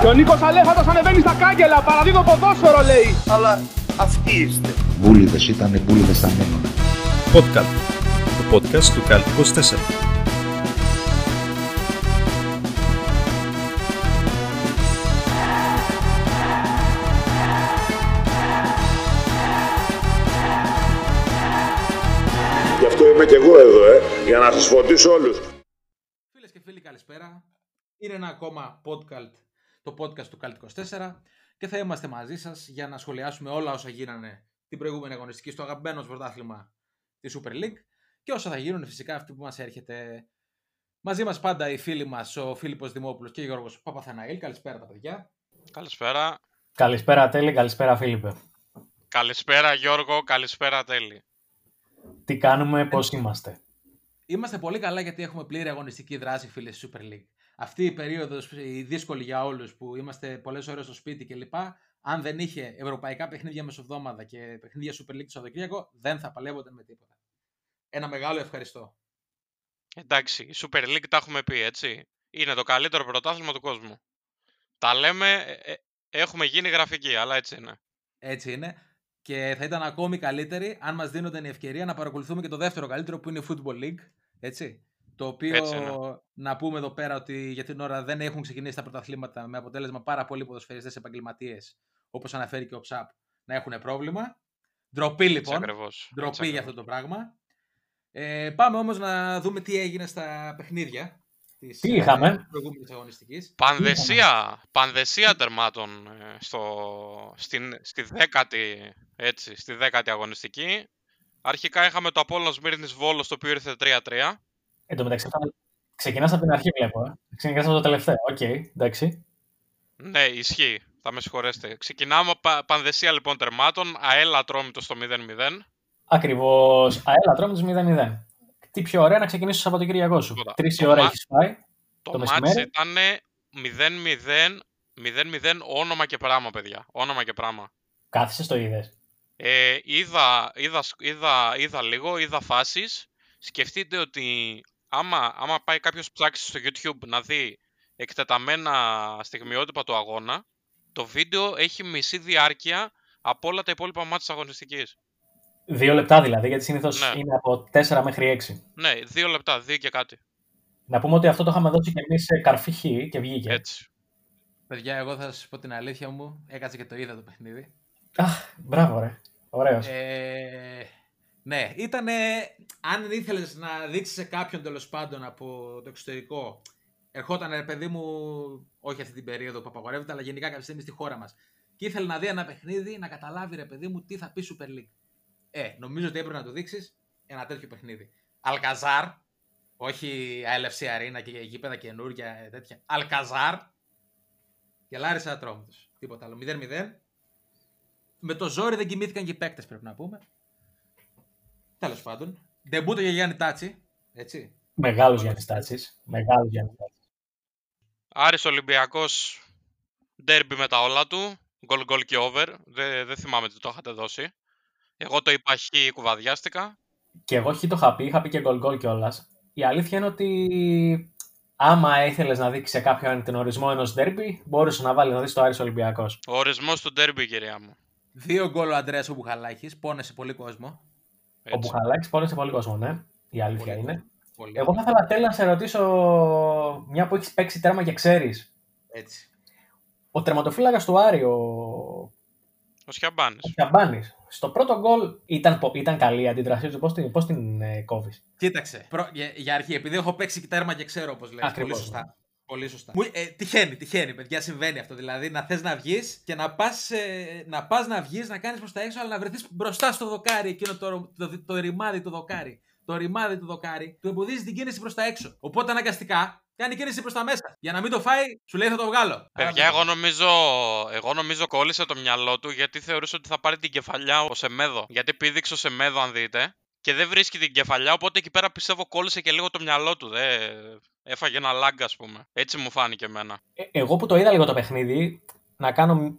Και ο Νίκος Αλέφατος ανεβαίνει στα κάγκελα, παραδίδω ποδόσφαιρο λέει. Αλλά αυτοί είστε. Μπούλιδες ήταν μπούλιδες στα μείνουν. Podcast. Το podcast του Καλτ 24. Γι' αυτό είμαι και εγώ εδώ, ε, για να σας φωτίσω όλους. Φίλες και φίλοι, καλησπέρα. Είναι ένα ακόμα podcast, το podcast του Cult 24 και θα είμαστε μαζί σας για να σχολιάσουμε όλα όσα γίνανε την προηγούμενη αγωνιστική στο αγαπημένο μας πρωτάθλημα της Super League και όσα θα γίνουν φυσικά αυτή που μας έρχεται. Μαζί μας πάντα οι φίλοι μας, ο Φίλιππος Δημόπουλος και ο Γιώργος Παπαθαναήλ. Καλησπέρα τα παιδιά. Καλησπέρα. Καλησπέρα Τέλη, καλησπέρα Φίλιππε. Καλησπέρα Γιώργο, καλησπέρα Τέλη. Τι κάνουμε, πώς είμαστε; Είμαστε πολύ καλά γιατί έχουμε πλήρη αγωνιστική δράση, φίλες, στη Super League. Αυτή η περίοδος, η δύσκολη για όλους που είμαστε πολλές ώρες στο σπίτι κλπ. Αν δεν είχε ευρωπαϊκά παιχνίδια μεσοβδόμαδα και παιχνίδια Super League το Σαββατοκύριακο, δεν θα παλεύονταν με τίποτα. Ένα μεγάλο ευχαριστώ. Εντάξει, η Super League τα έχουμε πει, έτσι. Είναι το καλύτερο πρωτάθλημα του κόσμου. Τα λέμε, ε, ε, έχουμε γίνει γραφική, αλλά έτσι είναι. Έτσι είναι. Και θα ήταν ακόμη καλύτερη αν μας δίνονταν η ευκαιρία να παρακολουθούμε και το δεύτερο καλύτερο που είναι η Football League. Έτσι. Το οποίο Έτσι είναι. να πούμε εδώ πέρα ότι για την ώρα δεν έχουν ξεκινήσει τα πρωταθλήματα με αποτέλεσμα πάρα πολλοί ποδοσφαιριστές επαγγελματίες όπως αναφέρει και ο Ψαπ να έχουν πρόβλημα. Ντροπή Έτσι λοιπόν. ακριβώς. Ντροπή Έτσι για αυτό ακριβώς. το πράγμα. Ε, πάμε όμως να δούμε τι έγινε στα παιχνίδια της Τι είχαμε; ε, προηγούμενης αγωνιστικής. Πανδαισία, πανδαισία τερμάτων ε, στο, στην, στη δέκατη, έτσι, στη δέκατη αγωνιστική. Αρχικά είχαμε το Απόλλων Σμύρνης Βόλος, το οποίο ήρθε 3-3. Εν τω μεταξύ, αυτά- ξεκινάς από την αρχή βλέπω. Ε. Ξεκινάς από το τελευταίο. Οκ, εντάξει. Ναι, ισχύει. Θα με συγχωρέσετε. Ξεκινάμε πα, πανδαισία λοιπόν τερμάτων. ΑΕΛ Ατρόμητος στο 0-0. Ακριβώς. ΑΕΛ Ατρόμητος 0-0. Τι πιο ωραία να ξεκινήσεις το Σαββατοκύριακό σου. Τίποτα. Τρεις η Το ώρα μα- έχεις πάει. Το, Το μάτς μεσημέρι. ήταν 0-0, 0-0 όνομα και πράγμα, παιδιά. Όνομα και πράγμα. Κάθισες, το είδες. Ε, είδα, είδα, σ- είδα, είδα λίγο, είδα φάσεις. Σκεφτείτε ότι άμα, άμα πάει κάποιος ψάξεις στο YouTube να δει εκτεταμένα στιγμιότυπα του αγώνα, το βίντεο έχει μισή διάρκεια από όλα τα υπόλοιπα μάτια της αγωνιστικής. Δύο λεπτά δηλαδή, γιατί συνήθως Ναι. είναι από 4 μέχρι 6. Ναι, δύο λεπτά, δύο και κάτι. Να πούμε ότι αυτό το είχαμε δώσει και εμείς σε καρφί χ και βγήκε. Έτσι. Παιδιά, εγώ θα σας πω την αλήθεια μου. Έκατσα και το είδα το παιχνίδι. Αχ, μπράβο ρε. Ωραίος. Ε, ναι, ήταν. Αν ήθελες να δείξεις σε κάποιον τέλος πάντων από το εξωτερικό, ερχόταν ρε παιδί μου, όχι αυτή την περίοδο που απαγορεύεται, αλλά γενικά κάποια στιγμή στη χώρα μας. Και ήθελε να δει ένα παιχνίδι, να καταλάβει ρε παιδί μου τι θα πει Super League. Ε, νομίζω ότι έπρεπε να του δείξεις ένα τέτοιο παιχνίδι. Αλκαζάρ, όχι ALFC Arena και γήπεδα καινούργια ε, τέτοια. Αλκαζάρ και Λάρισα Ατρόμητος. Τίποτα άλλο. 0-0. Με το ζόρι δεν κοιμήθηκαν και οι παίκτες, πρέπει να πούμε. Τέλος πάντων. Ντεμπούτο για Γιάννη Τάτσι. Έτσι. Μεγάλος Γιάννης Τάτσης. Μεγάλος Γιάννης Τάτσης. Άρης Ολυμπιακός ντέρμπι με τα όλα του. Γκολ γκολ και over. Δεν, δεν θυμάμαι τι το είχατε δώσει. Εγώ το είπα χ κουβαδιάστηκα. Και εγώ χι το είχα πει, είχα πει και γκολ γκολ κιόλας. Η αλήθεια είναι ότι άμα ήθελε να δείξεις σε κάποιον τον ορισμό ενός ντέρμπι, μπορούσες να βάλεις να δεις το Άρης Ολυμπιακός. Ο ορισμός του ντέρμπι, κυρία μου. Δύο γκολ ο Αντρέα ο Μπουχαλάκη. Πόνεσε πολύ κόσμο. Ο Έτσι. Μπουχαλάκη πόνεσε πολύ κόσμο, ναι. Η αλήθεια Πολύ. είναι. Πολύ. Εγώ θα ήθελα τέλει να σε ρωτήσω, μια που έχεις παίξει τέρμα και ξέρεις. Έτσι. Ο τερματοφύλακας του Άρη, ο, Ο Σιαμπάνης. ο Τσαμπάνη, στο πρώτο γκολ ήταν, πο- ήταν καλή η αντίδρασή του. Πώς την, πώς την ε, κόβεις; Κοίταξε. Προ... Για, για αρχή, επειδή έχω παίξει τέρμα και ξέρω όπως λέει. Πολύ Ακριβώς, σωστά. Ναι. Πολύ σωστά. Μου, ε, τυχαίνει, τυχαίνει, παιδιά, συμβαίνει αυτό. Δηλαδή να θες να βγεις και να πας να, πας να βγεις, να κάνεις προς τα έξω, αλλά να βρεθείς μπροστά στο δοκάρι εκείνο το, το, το, το ρημάδι του δοκάρι. Το ρημάδι του δοκάρι του εμποδίζει την κίνηση προς τα έξω. Οπότε αναγκαστικά κάνει κίνηση προς τα μέσα. Για να μην το φάει, σου λέει θα το βγάλω. Παιδιά, Άρα, εγώ νομίζω, εγώ νομίζω κόλλησε το μυαλό του γιατί θεωρούσε ότι θα πάρει την κεφαλιά ο Σεμέδο. Γιατί πήδηξε ο Σεμέδο, αν δείτε, και δεν βρίσκει την κεφαλιά, οπότε εκεί πέρα πιστεύω κόλλησε και λίγο το μυαλό του. Δε... Έφαγε ένα λάγκα, ας πούμε. Έτσι μου φάνηκε εμένα. Ε, εγώ που το είδα λίγο το παιχνίδι, να κάνω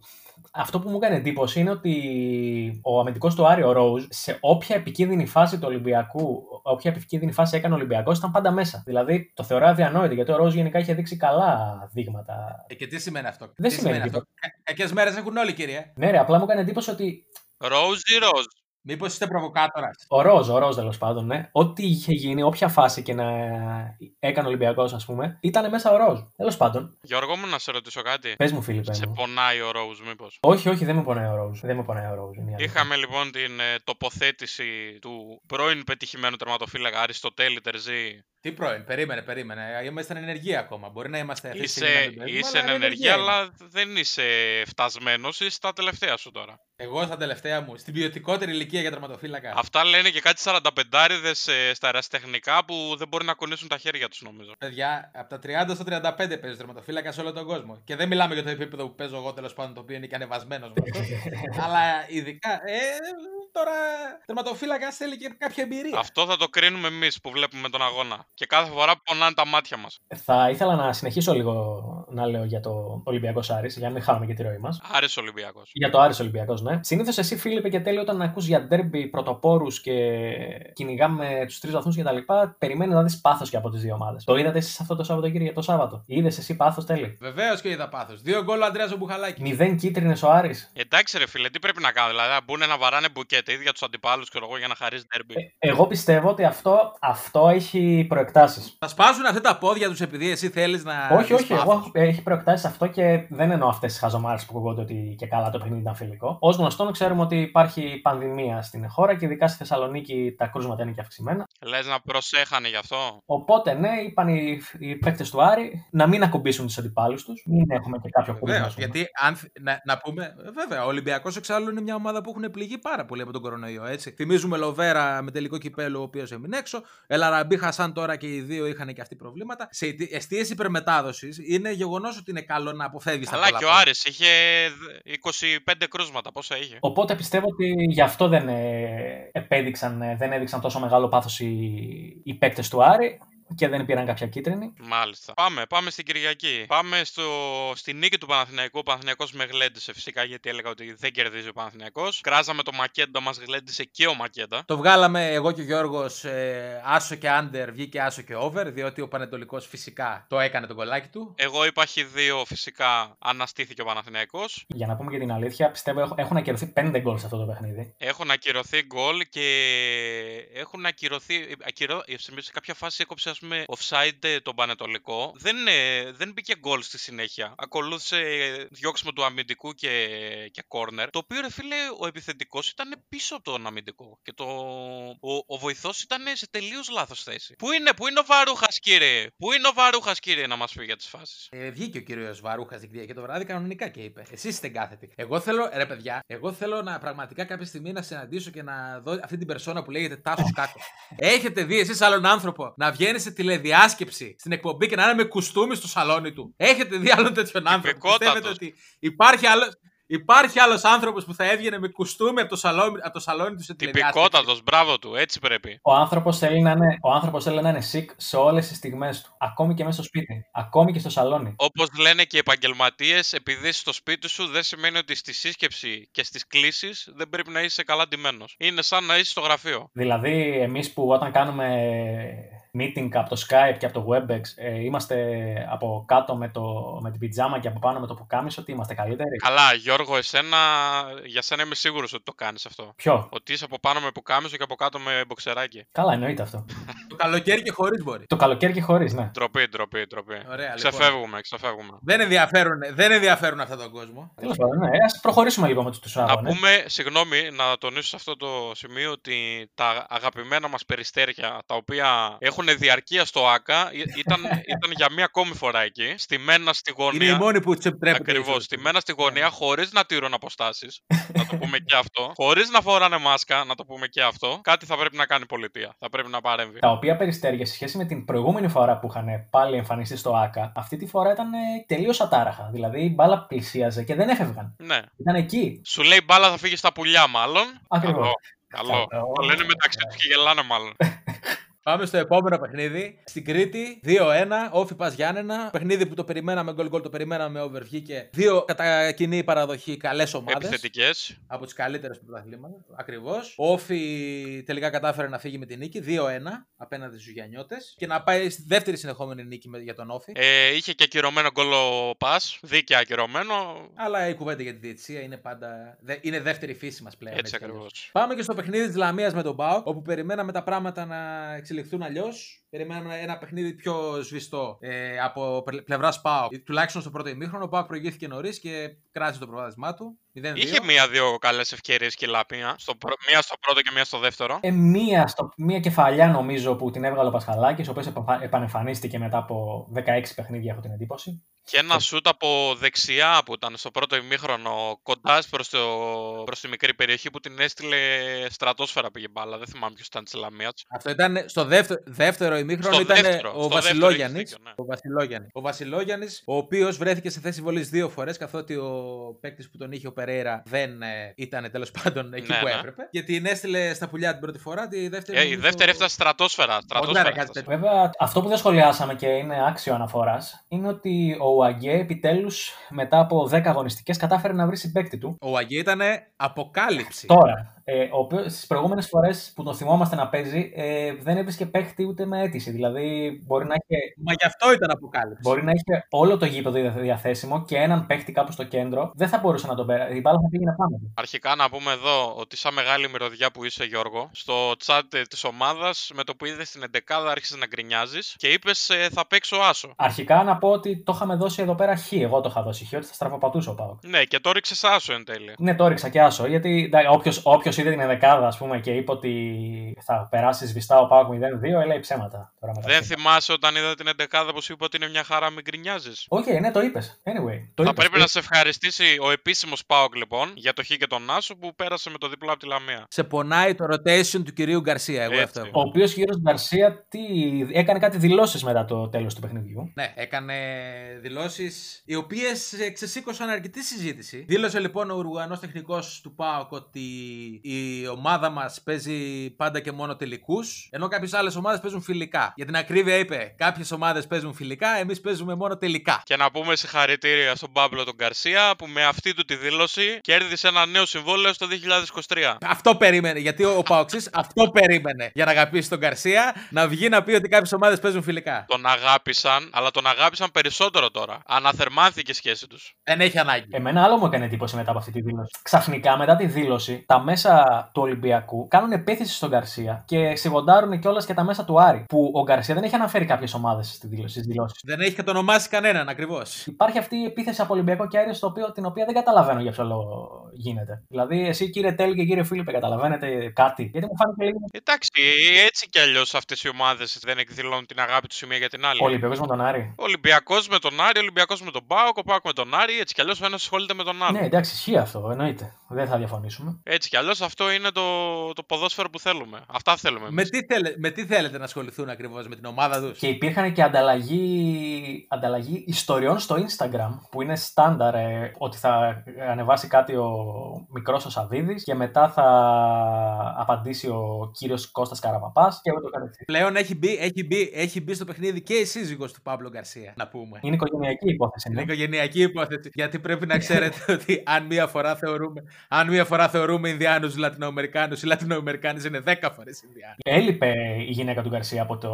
αυτό που μου έκανε εντύπωση είναι ότι ο αμυντικός του Άρη, ο Ρόουζ, σε όποια επικίνδυνη φάση του Ολυμπιακού, όποια επικίνδυνη φάση έκανε ο Ολυμπιακός, ήταν πάντα μέσα. Δηλαδή το θεωρώ αδιανόητο γιατί ο Ρόουζ γενικά είχε δείξει καλά δείγματα. Ε, και τι σημαίνει αυτό; Δεν τι σημαίνει αυτό; Κακέ μέρες έχουν όλοι, κύριε. Ναι, ρε, απλά μου έκανε εντύπωση ότι Ροζ ή ροζ. Μήπως είστε προβοκάτορας; Ο Ροζ, ο Ροζ τέλος πάντων, ναι. Ό,τι είχε γίνει, όποια φάση και να έκανε ο Ολυμπιακός, ας πούμε, ήταν μέσα ο Ροζ. Τέλος πάντων. Γιώργο μου, να σε ρωτήσω κάτι. Πες μου, Φίλιππ. Σε πονάει ο Ροζ, μήπως; Όχι, όχι, δεν με πονάει ο Ροζ. Δεν με πονάει ο Ροζ. Είχαμε λοιπόν την ε, τοποθέτηση του πρώην πετυχημένου τερματοφύλακα Αριστοτέλη Τερζή. Τι πρώην, περίμενε, περίμενε. Είμαστε εν ενεργεία ακόμα. Μπορεί να είμαστε Είσαι, είσαι εν ενεργεία, αλλά δεν είσαι φτασμένος. Είσαι στα τελευταία σου τώρα. Εγώ στα τελευταία μου, στην ποιοτικότερη ηλικία για τερματοφύλακα. Αυτά λένε και κάτι 45 ε, στα αεραστεχνικά που δεν μπορεί να κουνήσουν τα χέρια τους, νομίζω. Παιδιά, από τα 30 στα 35 παίζει τερματοφύλακα σε όλο τον κόσμο. Και δεν μιλάμε για το επίπεδο που παίζω εγώ τέλος πάντων, το οποίο είναι και ανεβασμένος Αλλά ειδικά. Ε, τώρα τερματοφύλακας θέλει και κάποια εμπειρία. Αυτό θα το κρίνουμε εμείς που βλέπουμε τον αγώνα. Και κάθε φορά πονάνε τα μάτια μας. Θα ήθελα να συνεχίσω λίγο να λέω για το Ολυμπιακός Άρης, για να μην χάνουμε και τη ροή μας. Άρης Ολυμπιακός. Για το Άρης Ολυμπιακός, ναι. Συνήθως εσύ, Φίλιππε και τέλειο, όταν ακούς για ντέρμπι πρωτοπόρους και κυνηγάμε τους τρεις βαθμούς κτλ., περιμένεις να δεις πάθος και από τις δύο ομάδες. Το είδατε εσείς αυτό το Σαββατοκύριακο το Σάββατο; Είδες εσύ πάθος τέλει. Βεβαίως και είδα πάθος. Δύο γκολ ο Αντρέα Μπουχαλάκης. Μηδέν κίτρινες ο Άρης; Εντάξει, ρε φίλε, τι πρέπει να κάνω. Δηλαδή, να μπουν να βαράνε μπουκέτε ίδια τους αντιπάλους και εγώ για να χαρίζει ντέρμπι. Ε, εγώ πιστεύω ότι αυτό, αυτό έχει προεκτάσεις. Θα σπάσουν αυτά τα πόδια τους επειδή εσύ θέλεις να. Όχι, όχι. Εγώ έχει προεκτάσεις αυτό και δεν εννοώ αυτές τις χαζομάρες που ακούγονται ότι και καλά το παιχνίδι ήταν φιλικό. Ω γνωστόν, ξέρουμε ότι υπάρχει πανδημία στην χώρα και ειδικά στη Θεσσαλονίκη τα κρούσματα είναι και αυξημένα. Λες να προσέχανε γι' αυτό; Οπότε, ναι, είπαν οι, οι παίκτες του Άρη να μην ακουμπήσουν τους αντιπάλους τους. Μην έχουμε και κάποιο κρούσμα. Γιατί, αν, να, να πούμε, βέβαια, ο Ολυμπιακός εξάλλου είναι μια ομάδα που έχουν πληγεί πάρα πολύ από τον κορονοϊό. Έτσι. Θυμίζουμε Λοβέρα με τελικό κυπέλο, ο οποίος έμεινε έξω. Ελαραμπή Χασάν τώρα και οι δύο είχαν και αυτοί προβλήματα. Σε αιστείε υπερμετάδοσης είναι γεγονός ότι είναι καλό να αποφεύγεις τα Αλλά και ο Άρης είχε 25 κρούσματα. Πόσα είχε. Οπότε πιστεύω ότι γι' αυτό δεν ε, επέδειξαν, ε, δεν έδειξαν τόσο μεγάλο πάθος οι, οι παίκτες του Άρη και δεν πήραν κάποια κίτρινη. Μάλιστα. Πάμε, πάμε στην Κυριακή. Πάμε στο, στη νίκη του Παναθηναϊκού. Ο Παναθηναϊκός με γλέντισε φυσικά γιατί έλεγα ότι δεν κερδίζει ο Παναθηναϊκός. Κράζαμε το Μακέντα, μας γλέντισε και ο Μακέντα. Το βγάλαμε εγώ και ο Γιώργος ε, άσο και άντερ, βγήκε άσο και over, διότι ο Πανετολικός φυσικά το έκανε το κολλάκι του. Εγώ είπα δύο φυσικά αναστήθηκε ο Παναθηναϊκός. Για να πούμε και την αλήθεια, πιστεύω έχουν ακυρωθεί 5 γκολ σε αυτό το παιχνίδι. Έχουν ακυρωθεί γκολ και έχουν ακυρωθεί. Ακυρω... Σε κάποια φάση έκοψε πούμε, offside ε, τον Πανετολικό, δεν, ε, δεν μπήκε γκολ στη συνέχεια. Ακολούθησε διώξιμο του αμυντικού και, και corner. Το οποίο, ρε φίλε, ο επιθετικός ήταν πίσω από τον αμυντικό. Και το, ο, ο βοηθός ήταν σε τελείως λάθος θέση. Πού είναι, πού είναι ο Βαρούχας, κύριε! Πού είναι ο Βαρούχας, κύριε, να μας πει για τις φάσεις; Ε, βγήκε ο κύριος Βαρούχας και το βράδυ κανονικά και είπε. Εσείς είστε κάθετοι. Εγώ θέλω, ρε παιδιά, εγώ θέλω να πραγματικά κάποια στιγμή να συναντήσω και να δω αυτή την περσόνα που λέγεται Τάσο Κάκο. Έχετε δει εσείς άλλον άνθρωπο να βγαίνει σε τηλεδιάσκεψη στην εκπομπή και να είναι με κουστούμι στο σαλόνι του. Έχετε δει άλλον τέτοιον άνθρωπο. Πιστεύετε ότι υπάρχει άλλο. Υπάρχει άλλος άνθρωπος που θα έβγαινε με κουστούμι από το σαλόνι, από το σαλόνι του σε Τυπικότατος, μπράβο του, έτσι πρέπει. Ο άνθρωπος θέλει, να είναι, ο άνθρωπος θέλει να είναι sick σε όλες τις στιγμές του. Ακόμη και μέσα στο σπίτι. Ακόμη και στο σαλόνι. Όπως λένε και οι επαγγελματίες, επειδή είσαι στο σπίτι σου δεν σημαίνει ότι στη σύσκεψη και στις κλήσεις δεν πρέπει να είσαι καλά ντυμένος. Είναι σαν να είσαι στο γραφείο. Δηλαδή, εμείς που όταν κάνουμε meeting από το Skype και από το Webex, ε, είμαστε από κάτω με, το, με την πιτζάμα και από πάνω με το πουκάμισο, ότι είμαστε καλύτεροι. Καλά, Γιώργο, εσένα, για σένα είμαι σίγουρος ότι το κάνεις αυτό. Ποιο; Ότι είσαι από πάνω με πουκάμισο και από κάτω με μποξεράκι. Καλά, εννοείται αυτό. το καλοκαίρι και χωρίς μπορεί. Το καλοκαίρι και χωρίς, ναι. Τροπή, τροπή, τροπή. Ωραία, ξεφεύγουμε, λοιπόν. ξεφεύγουμε. Δεν ενδιαφέρουν, δεν ενδιαφέρουν αυτόν τον κόσμο. Τέλος πάντων, ναι. Α προχωρήσουμε λίγο με τους αγώνε. Να πούμε, συγγνώμη, να τονίσω σε αυτό το σημείο ότι τα αγαπημένα μας περιστέρια, τα οποία έχουν διαρκεία στο ΑΚΑ, ήταν, ήταν για μία ακόμη φορά εκεί. Στημένα στη γωνία. Είναι η μόνη που τους επιτρέπεται. Ακριβώς. Στημένα στη γωνία, χωρίς να τηρούν αποστάσεις. να το πούμε και αυτό. Χωρίς να φοράνε μάσκα, να το πούμε και αυτό. Κάτι θα πρέπει να κάνει η πολιτεία. Θα πρέπει να παρέμβει. Τα οποία περιστέρια σε σχέση με την προηγούμενη φορά που είχαν πάλι εμφανιστεί στο ΑΚΑ, αυτή τη φορά ήταν τελείως ατάραχα. Δηλαδή η μπάλα πλησίαζε και δεν έφευγαν. Ναι. Ήταν εκεί. Σου λέει μπάλα θα φύγει στα πουλιά, μάλλον. Ακριβώς. Καλό. Το λένε μεταξύ τους και γελάνε, μάλλον. Πάμε στο επόμενο παιχνίδι. Στην Κρήτη, 2-1, όφι πας Γιάννενα. Παιχνίδι που το περιμέναμε γκολ γκολ, το περιμέναμε over βγήκε. Δύο κατά κοινή παραδοχή καλές ομάδες. Επιθετικές. Από τις καλύτερες του πρωταθλήματα. Ακριβώς. Ο Όφη τελικά κατάφερε να φύγει με την νίκη 2-1 απέναντι στους Γιαννιώτες και να πάει στη δεύτερη συνεχόμενη νίκη με- για τον Όφη. Ε, είχε και ακυρωμένο γκολ ο Πας. Δίκαια ακυρωμένο. Αλλά η κουβέντα για τη διετησία είναι πάντα. δε- είναι δεύτερη φύση μας πλέον. Έτσι κι αλλιώς. ακριβώς. Πάμε και στο παιχνίδι της Λαμίας με τον Μπάουκ, όπου περιμέναμε τα πράγματα να εξελιχθούν αλλιώς. Περιμέναμε ένα παιχνίδι πιο σβηστό ε, από πλευράς Πάουκ. Τουλάχιστον στο πρώτο ημίχρονο. Ο Πάουκ προηγήθηκε νωρίς και κράτησε το προβάδισμά του. 0-2. Είχε μία-δύο καλές ευκαιρίες και η Λαπία. Στο, πρω- μία στο πρώτο και μία στο δεύτερο. Ε, μία, στο, μία κεφαλιά νομίζω που την έβγαλε ο Πασχαλάκης, ο οποίος επα- επανεμφανίστηκε μετά από 16 παιχνίδια, έχω την εντύπωση. Και ένα σούτ από δεξιά που ήταν στο πρώτο ημίχρονο κοντάς προς προς τη μικρή περιοχή που την έστειλε στρατόσφαιρα πήγε μπάλα. Δεν θυμάμαι ποιος ήταν της Λαμίας. Αυτό ήταν στο δεύτερο, δεύτερο ημίχρονο. Στο ήταν δεύτερο, ο στο Βασιλόγιαννη. δεύτερο, έχεις δίκιο, ναι. Ο Βασιλόγιαννης. Ο Βασιλόγιαννης, ο οποίος βρέθηκε σε θέση βολής δύο φορές, καθότι ο παίκτης που τον είχε ο Περέιρα δεν ε, ήταν τέλος πάντων εκεί Ναι, που ναι. έπρεπε. Και την έστειλε στα πουλιά την πρώτη φορά. Τη δεύτερη, Ε, η νομίζω- δεύτερη έφτασε στρατόσφαιρα. στρατόσφαιρα ρε, κάτι έφτασε. τέτοιο. Βέβαια, αυτό που δεν σχολιάσαμε και είναι άξιο αναφοράς είναι ότι ο Ουαγκέ επιτέλους μετά από 10 αγωνιστικές κατάφερε να βρει συμπέκτη του. Ο Αγγέ ήταν αποκάλυψη. Τώρα, ε, ο οποίο στις προηγούμενες φορές που τον θυμόμαστε να παίζει ε, δεν έβρισκε παίχτη ούτε με αίτηση. Δηλαδή, μπορεί να είχε, Μα γι' αυτό ήταν αποκάλυψη. μπορεί να είχε όλο το γήπεδο δια- διαθέσιμο και έναν παίχτη κάπου στο κέντρο. Δεν θα μπορούσε να τον πέρασε. Η μπάλα θα πήγαινε πάνω του. Αρχικά να πούμε εδώ ότι σαν μεγάλη μυρωδιά που είσαι Γιώργο, στο chat της ομάδας με το που είδες την 11 άρχισες να γκρινιάζεις και είπες θα παίξω άσο. Αρχικά να πω ότι το είχαμε δώσει εδώ πέρα χ. Εγώ το είχα δώσει χ, ότι θα στραφοπατούσε ο Πάοκ. Ναι, και το ρίξες άσο εν τέλει. Ναι, το έριξα και άσο. Γιατί όποιο όποιος είδε την ενδεκάδα, ας πούμε, και είπε ότι θα περάσεις σβηστά ο Πάοκ 0-2, λέει ψέματα. Τώρα μεταξύ Δεν μας. θυμάσαι όταν είδα την 11 που σου είπα ότι είναι μια χαρά μην γκρινιάζεις; Όχι, ναι, το είπες. Anyway. Το Θα είπες. πρέπει να σε ευχαριστήσει ο επίσημος Πάοκ λοιπόν για το Χ και τον Άσο που πέρασε με το διπλό από τη Λαμία. Σε πονάει το rotation του κυρίου Γκαρσία. Εγώ Έτσι. αυτό έχω. Ο οποίος κύριος Γκαρσία τι... έκανε κάτι δηλώσεις μετά το τέλος του παιχνιδιού. Ναι, έκανε δηλώσεις οι οποίες ξεσήκωσαν αρκετή συζήτηση. Δήλωσε λοιπόν ο Ουρουγανό τεχνικός του ΠΑΟΚ ότι η ομάδα μας παίζει πάντα και μόνο τελικούς, ενώ κάποιες άλλες ομάδες παίζουν φιλικά. Για την ακρίβεια είπε: Κάποιες ομάδες παίζουν φιλικά, εμείς παίζουμε μόνο τελικά. Και να πούμε συγχαρητήρια στον Παύλο τον Γκαρσία που με αυτή του τη δήλωση κέρδισε ένα νέο συμβόλαιο στο 2023. Αυτό περίμενε. Γιατί ο Παοξής αυτό περίμενε για να αγαπήσει τον Γκαρσία να βγει να πει ότι κάποιες ομάδες παίζουν φιλικά. Τον αγάπησαν, αλλά τον αγάπησαν περισσότερο τώρα. Αναθερμάνθηκε η σχέση τους. Δεν έχει ανάγκη. Εμένα άλλο μου έκανε εντύπωση μετά από αυτή τη δήλωση. Ξαφνικά μετά τη δήλωση, τα μέσα του Ολυμπιακού κάνουν επίθεση στον Γκαρσία και σιγοντάρουν κιόλας και τα μέσα του Άρη. Που ο Γκαρσία δεν έχει αναφέρει κάποιες ομάδες στις δηλώσεις. Δεν έχει κατονομάσει κανέναν ακριβώς. Υπάρχει αυτή η επίθεση από Ολυμπιακό και Άρη, στο οποίο, την οποία δεν καταλαβαίνω για ποιο λόγο γίνεται. Δηλαδή, εσύ κύριε Τέλ και κύριε Φίλιππε, καταλαβαίνετε κάτι; Γιατί μου φάνηκε λίγο. Εντάξει, έτσι κι αλλιώς αυτές οι ομάδες δεν εκδηλώνουν την αγάπη τους η μία για την άλλη. Ο Ολυμπιακός με τον Άρη. Ολυμπιακός με τον Άρη, Ολυμπιακός με τον Πάοκ, ο Πάοκ με τον Άρη, έτσι κι αλλιώς ο ένας ασχολείται με τον άλλο. Ναι, εντάξει, ισχύει αυτό, εννοείται. Δεν θα διαφωνήσουμε. Έτσι κι αλλιώς αυτό είναι το, το ποδόσφαιρο που θέλουμε. Αυτά θέλουμε. Με εμείς. τι, θέλε, με τι θέλετε να ασχοληθούν ακριβώς με την ομάδα τους; Και υπήρχαν και ανταλλαγή, ανταλλαγή ιστοριών στο Instagram που είναι στάνταρ ε, ότι θα ανεβάσει κάτι ο μικρός ο Σαββίδης και μετά θα απαντήσει ο κύριος Κώστας Καραπαπάς και ούτως καθεξής. Πλέον έχει μπει, έχει, μπει, έχει μπει στο παιχνίδι και η σύζυγος του Παύλο Γκαρσία, να πούμε. Είναι οικογενειακή υπόθεση. Είναι Ναι. οικογενειακή υπόθεση. Γιατί πρέπει να ξέρετε ότι αν μία φορά θεωρούμε, αν μία φορά θεωρούμε Ινδιάνους Λατινοαμερικάνους, οι Λατινοαμερικάνοι είναι 10 φορές Ινδιάνοι. Έλειπε η γυναίκα του Γκαρσία από το.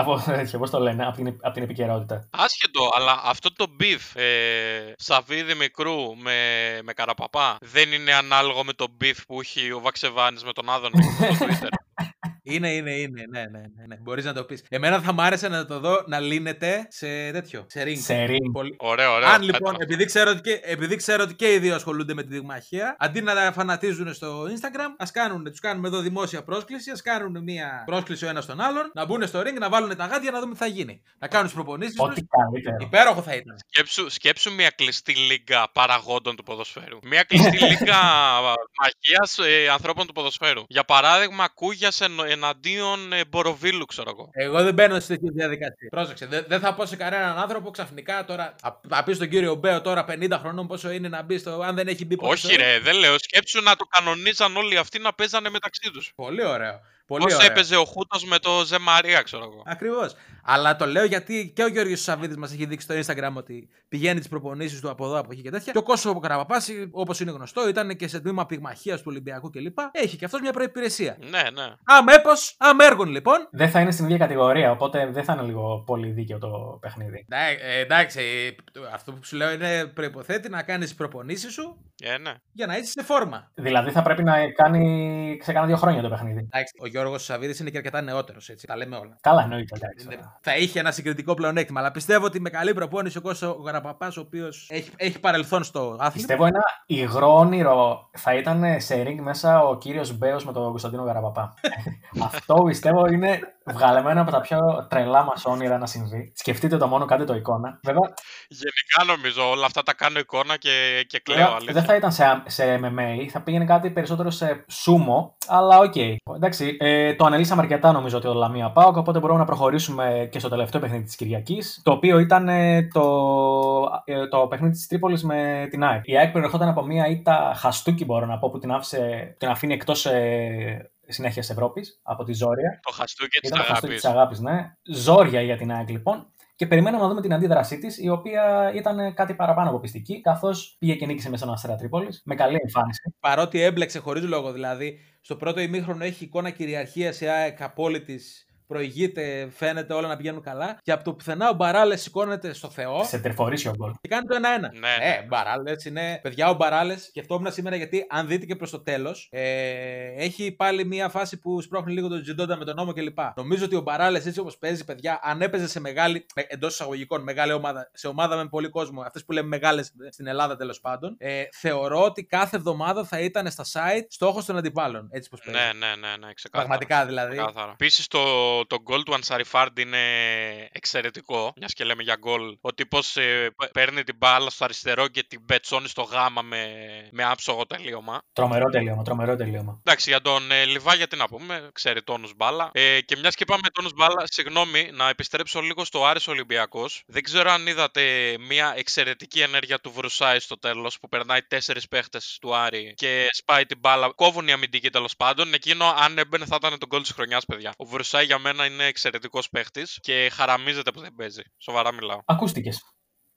από τέτοιο, πώς το λένε, από την, από την επικαιρότητα. Άσχετο, αλλά αυτό το beef ε, Σαββίδη μικρού με, με Καραπαπά δεν είναι ανάλογο με το beef που έχει ο Βαξεβάνης με τον Άδωνη στο Twitter. Είναι, είναι, είναι. Ναι, ναι, ναι, ναι. Μπορείς να το πεις. Εμένα θα μ' άρεσε να το δω να λύνεται σε τέτοιο. Σε ring. Σε ring. Πολύ- Ωραίο, ωραίο. Αν πέτρο λοιπόν, αυτό. επειδή ξέρω, ότι και, επειδή ξέρω ότι και οι δύο ασχολούνται με τη δειγμαχία, αντί να τα φανατίζουν στο Instagram, ας κάνουν, τους κάνουμε εδώ δημόσια πρόσκληση, ας κάνουν μια πρόσκληση ο ένας τον άλλον, να μπουν στο ring, να βάλουν τα γάντια να δούμε τι θα γίνει. Να κάνουν τις προπονήσεις Ό,τι τους. καλύτερο. Υπέροχο θα ήταν. Σκέψου, σκέψου μια κλειστή λίγκα παραγόντων του ποδοσφαίρου. Μια κλειστή λίγκα μαγεία ε, ανθρώπων του ποδοσφαίρου. Για παράδειγμα, Κούγια εναντίον ε, Μποροβίλου, ξέρω εγώ. Εγώ δεν μπαίνω σε τέτοια διαδικασία. Πρόσεξε, δεν, δεν θα πω σε κανέναν άνθρωπο ξαφνικά τώρα. Θα- Θα πει στον κύριο Μπέο τώρα 50 χρονών πόσο είναι να μπει στο. Αν δεν έχει μπει ποτέ Όχι, στο- ρε, δεν λέω. Σκέψου να το κανονίζαν όλοι αυτοί να παίζανε μεταξύ τους. Πολύ ωραίο. Πολύ Πώ ωραία. έπαιζε ο Χούτος με το Ζεμαρία, ξέρω εγώ. Ακριβώς. Αλλά το λέω γιατί και ο Γιώργος Σαββίδης μας έχει δείξει στο Instagram ότι πηγαίνει τις προπονήσεις του από εδώ, από εκεί και τέτοια. Και ο Κώσο Καραπαπά, όπως είναι γνωστό, ήταν και σε τμήμα πυγμαχίας του Ολυμπιακού κλπ. Έχει και αυτός μια προπηρεσία. Ναι, ναι. Αμέπω, αμέργων λοιπόν. Δεν θα είναι στην ίδια κατηγορία, οπότε δεν θα είναι λίγο πολύ δίκαιο το παιχνίδι. Ναι, ε, εντάξει, αυτό που σου λέω είναι προποθέτει να κάνεις τις προπονήσεις σου Ε, ναι. για να είσαι σε φόρμα. Δηλαδή θα πρέπει να κάνει σε κάνα δύο χρόνια το παιχνίδι. Εντάξει, ο Γιώργος Σαββίδης είναι και αρκετά νεότερος, έτσι. Τα λέμε όλα. Καλά, εννοείται. εντάξει. Είναι- Θα είχε ένα συγκριτικό πλεονέκτημα. Αλλά πιστεύω ότι με καλή προπόνηση ο Κώστας ο Καραπαπάς, ο οποίος έχει, έχει παρελθόν στο άθλημα. Πιστεύω ένα υγρό όνειρο θα ήταν σε ring μέσα ο κύριος Μπέος με τον Κωνσταντίνο Καραπαπά. Αυτό πιστεύω είναι βγαλεμένο από τα πιο τρελά μας όνειρα να συμβεί. Σκεφτείτε το μόνο, κάντε το εικόνα. Βέβαια, Γενικά νομίζω όλα αυτά τα κάνω εικόνα και, και κλαίω. βέβαια, αλήθεια. δεν θα ήταν σε, σε MMA, θα πήγαινε κάτι περισσότερο σε σούμο, αλλά οκ. Εντάξει, ε, το αναλύσαμε αρκετά νομίζω ότι ο Λαμία Πάοκ, οπότε μπορούμε να προχωρήσουμε και στο τελευταίο παιχνίδι της Κυριακής, το οποίο ήταν ε, το, ε, το παιχνίδι της Τρίπολης με την ΑΕΚ. Η ΑΕΚ προερχόταν από μια ήττα χαστούκι, μπορώ να πω, που την, άφησε, την αφήνει εκτός ε, συνέχεια Ευρώπης από τη Ζόρια. Το χαστούκι της Ήταν το χαστούκι αγάπης. της αγάπης, ναι. Ζόρια για την ΑΕΚ λοιπόν. Και περιμέναμε να δούμε την αντίδρασή της, η οποία ήταν κάτι παραπάνω από πιστική, καθώς πήγε και νίκησε μέσα στον Αστέρα Τρίπολης με καλή εμφάνιση. Παρότι έμπλεξε χωρίς λόγο, δηλαδή στο πρώτο ημίχρονο έχει εικόνα κυριαρχίας σε ΑΕΚ απόλυτης. Προηγείται, φαίνεται όλα να πηγαίνουν καλά. Και από το πουθενά ο Μπαράλες σηκώνεται στο Θεό Σε τερφορίσιο γκολ. και κάνει το 1-1. Ναι, Ε, ναι. Μπαράλες είναι. Παιδιά, ο Μπαράλες, σκεφτόμουν σήμερα γιατί αν δείτε και προς το τέλος, ε, έχει πάλι μία φάση που σπρώχνει λίγο τον Τζιντόντα με τον νόμο κλπ. Νομίζω ότι ο Μπαράλες έτσι όπως παίζει, παιδιά, αν έπαιζε σε μεγάλη, εντός εισαγωγικών, μεγάλη ομάδα, σε ομάδα με πολύ κόσμο, αυτές που λέμε μεγάλες στην Ελλάδα τέλος πάντων, ε, θεωρώ ότι κάθε εβδομάδα θα ήταν στα site στόχος των αντιπάλων. Έτσι πώ παίζει. Ναι, ναι, ναι, ναι, ξεκάθαρα. Πραγματικά δηλαδή. Ξεκάθαρα. Επίσης το, το γκολ του Ανσαριφάρντ είναι εξαιρετικό. Μιας και λέμε για γκολ. Ο τύπος παίρνει την μπάλα στο αριστερό και την πετσώνει στο γάμα με, με άψογο τελείωμα. Τρομερό τελείωμα, τρομερό τελείωμα. Εντάξει, για τον ε, Λιβά, γιατί να πούμε, ξέρει τόνους μπάλα. Ε, και μιας και πάμε τόνους μπάλα, συγγνώμη, να επιστρέψω λίγο στο Άρης Ολυμπιακός. Δεν ξέρω αν είδατε μια εξαιρετική ενέργεια του Βρουσάη στο τέλος που περνάει τέσσερις παίχτες του Άρη και σπάει την μπάλα. Κόβουν οι αμυντικοί τέλος πάντων. Εκείνο, αν έμπαινε, θα ήταν το γκολ της χρονιάς, παιδιά. Ο Βρουσάη για μένα είναι εξαιρετικός παίχτης και χαραμίζεται που δεν παίζει. Σοβαρά μιλάω. Ακούστηκες.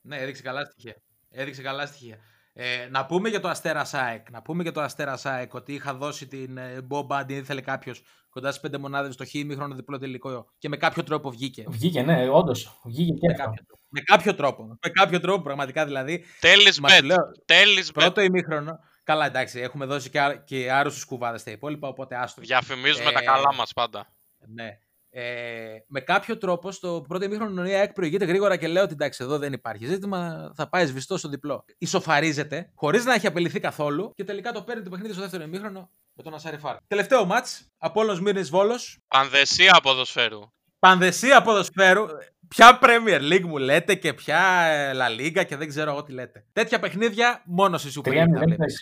Ναι, έδειξε καλά στοιχεία. Έδειξε καλά στοιχεία. Ε, να πούμε για το Αστέρα Σάεκ. Να πούμε για το Αστέρα Σάεκ ότι είχα δώσει την ε, Μπομπα αν ήθελε κάποιος κοντά στις πέντε μονάδες στο χ ημίχρονο διπλό τελικό και με κάποιο τρόπο βγήκε. Βγήκε, ναι, όντως. Βγήκε και Με αυτό. κάποιο, τρόπο. με κάποιο τρόπο. Με κάποιο τρόπο, πραγματικά δηλαδή. Τέλει Μα σου bet. λέω, Τέλει bet. πρώτο ημίχρονο. Καλά, εντάξει, έχουμε δώσει και, α- και άρρωστους κουβάδες στα υπόλοιπα, οπότε άστο. Διαφημίζουμε τα Ε, καλά μας πάντα. Ναι. Ε, με κάποιο τρόπο στο πρώτο ημίχρονο η ΑΕΚ προηγείται γρήγορα και λέω ότι εντάξει, εδώ δεν υπάρχει ζήτημα, θα πάει σβηστό στο διπλό. Ισοφαρίζεται, χωρίς να έχει απεληθεί καθόλου και τελικά το παίρνει το παιχνίδι στο δεύτερο ημίχρονο με τον Ασάρι Φάρ. Τελευταίο μάτς, Απόλυτο Μύρνης Βόλος. Πανδεσία ποδοσφαίρου. Πανδεσία ποδοσφαίρου. Ποια Premier League μου λέτε και ποια ε, La Liga και δεν ξέρω εγώ τι λέτε. Τέτοια παιχνίδια μόνος στη Super 3-0 League τα στο βλέπεις.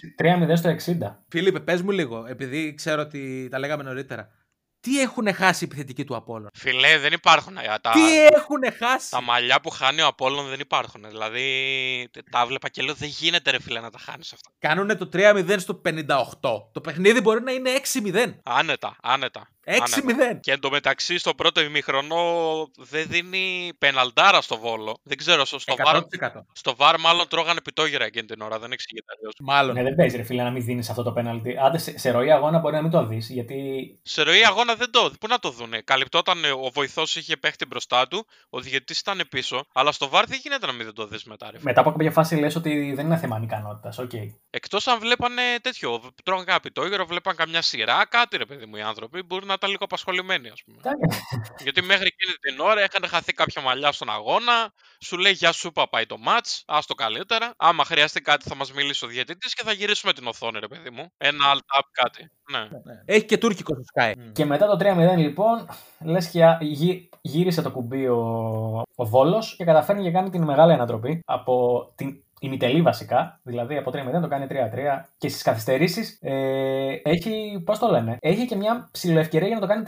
3-0 στο 60. Φίλιππε, πες μου λίγο, επειδή ξέρω ότι τα λέγαμε νωρίτερα. Τι έχουν χάσει οι επιθετικοί του Απόλλων. Φιλέ, δεν υπάρχουν. ε, Τα, Τι έχουν χάσει; τα μαλλιά που χάνει ο Απόλλων δεν υπάρχουν. Δηλαδή, τα βλέπα και λέω δεν γίνεται ρε φίλε να τα χάνεις αυτά. Κάνουν το 3-0 στο 58. Το παιχνίδι μπορεί να είναι 6-0. Άνετα, άνετα. 6-0. άνετα. Και εντωμεταξύ στο πρώτο ημίχρονο δεν δίνει πεναλτάρα στο βόλο. Δεν ξέρω, στο, στο, βάρ, 100%. στο βάρ μάλλον τρώγανε πιτόγυρα εκείνη την ώρα. Δεν εξηγείται αλλιώς. Μάλλον. Ναι, δεν παίζει ρε φίλε να μην δίνεις αυτό το πέναλτι. Άντε σε, σε ροή αγώνα μπορεί να μην το δεις, γιατί Σε ροή αγώνα δεν το. Πού να το δούνε. Καλυπτόταν ε, ο βοηθός είχε παίχτη μπροστά του, ο διαιτητής ήταν πίσω, αλλά στο VAR δεν γίνεται να μην δεν το δεις μετά. Ρε. μετά από κάποια φάση λες ότι δεν είναι θέμα ανικανότητας. Οκ. Εκτός αν βλέπανε τέτοιο. Τρώγανε κάποιο πιτόγυρο, βλέπαν καμιά σειρά, κάτι ρε παιδί μου οι άνθρωποι. Μπορεί να ήταν λίγο απασχολημένοι, ας πούμε. Εντάξει. Γιατί μέχρι εκείνη την ώρα είχαν χαθεί κάποια μαλλιά στον αγώνα. Σου λέει Γεια σου, πα πάει το ματ. Α το καλύτερα. Άμα χρειαστεί κάτι, θα μας μιλήσει ο διαιτητής και θα γυρίσουμε την οθόνη, ρε παιδί μου. Ένα alt up κάτι. Ναι. Έχει και τουρκικό στο Sky. Και μετά το 3-0 λοιπόν, λες και α- γύ- γύρισε το κουμπί ο, ο Βόλος και καταφέρνει και κάνει την μεγάλη ανατροπή από την ημιτελή βασικά, δηλαδή από 3-0 το κάνει 3-3 και στις καθυστερήσεις ε, έχει, πώς το λένε, έχει και μια ψηλοευκαιρία για να το κάνει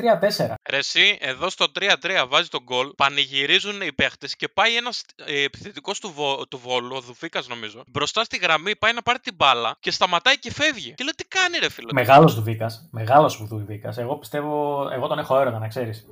3-4. Ρε εσύ, εδώ στο 3-3 βάζει τον γκολ, πανηγυρίζουν οι παίχτες και πάει ένα ε, επιθετικός του, Βο- του Βόλου, ο Δουφίκας νομίζω, μπροστά στη γραμμή, πάει να πάρει την μπάλα και σταματάει και φεύγει. Και λέω τι κάνει, ρε φίλο. Μεγάλος Δουβίκα. Μεγάλος Δουβίκα. Εγώ πιστεύω, εγώ τον έχω έρωτα να ξέρεις.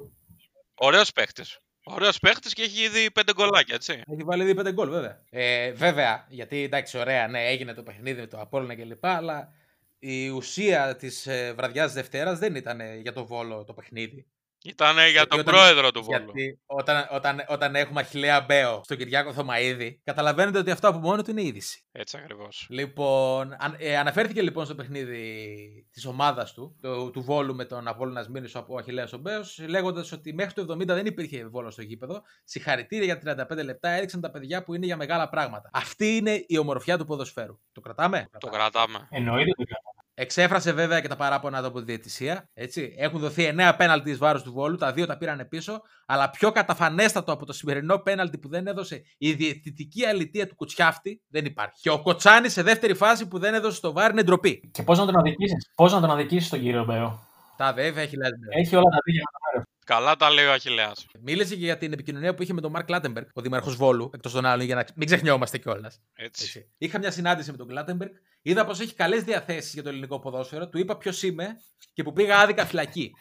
Ωραίος παίχτης. Ωραίος παίχτης και έχει ήδη πέντε γκολάκια, έτσι. Έχει βάλει ήδη πέντε γκολ, βέβαια. Ε, βέβαια, γιατί εντάξει, ωραία, ναι, έγινε το παιχνίδι με το Απόλλωνα κλπ. Αλλά η ουσία της ε, βραδιάς Δευτέρας δεν ήταν ε, για το βόλο το παιχνίδι. Ήταν για Γιατί τον όταν- πρόεδρο του Βόλου. Γιατί όταν, όταν, όταν έχουμε Αχηλέα Μπέο στον Κυριάκο Θωμαίδη, καταλαβαίνετε ότι αυτό από μόνο του είναι είδηση. Έτσι ακριβώς. Λοιπόν, αν, ε, αναφέρθηκε λοιπόν στο παιχνίδι της ομάδας του, το, του Βόλου με τον Απόλλωνας Μήνη ο Αχηλέα ο Μπέος, λέγοντας ότι μέχρι το 70 δεν υπήρχε Βόλος στο γήπεδο. Συγχαρητήρια για 35 λεπτά έδειξαν τα παιδιά που είναι για μεγάλα πράγματα. Αυτή είναι η ομορφιά του ποδοσφαίρου. Το κρατάμε; Το κρατάμε. Εννοείται ότι κρατάμε. Εξέφρασε βέβαια και τα παράπονα του από τη διαιτησία. Έτσι. Έχουν δοθεί 9 πέναλτι εις βάρος του Βόλου, τα δύο τα πήραν πίσω. Αλλά πιο καταφανέστατο από το σημερινό πέναλτι που δεν έδωσε η διαιτητική αλητία του Κουτσιάφτη δεν υπάρχει. Και ο Κοτσάνης σε δεύτερη φάση που δεν έδωσε το βάρ είναι ντροπή. Και πώς να τον αδικήσεις, πώς να τον αδικήσεις τον κύριο Μπέο. Τα βέβαια έχει λάδι. Έχει όλα τα δίκαια με το μέρο. Καλά τα λέει ο Αχηλέα. Μίλησε και για την επικοινωνία που είχε με τον Μαρκ Κλάτεμπεργκ, ο δήμαρχο Βόλου, εκτός των άλλων, για να μην ξεχνιόμαστε κιόλας. Έτσι. Είχα μια συνάντηση με τον Κλάτεμπεργκ. Είδα πως έχει καλές διαθέσεις για το ελληνικό ποδόσφαιρο. Του είπα ποιος είμαι και που πήγα άδικα φυλακή.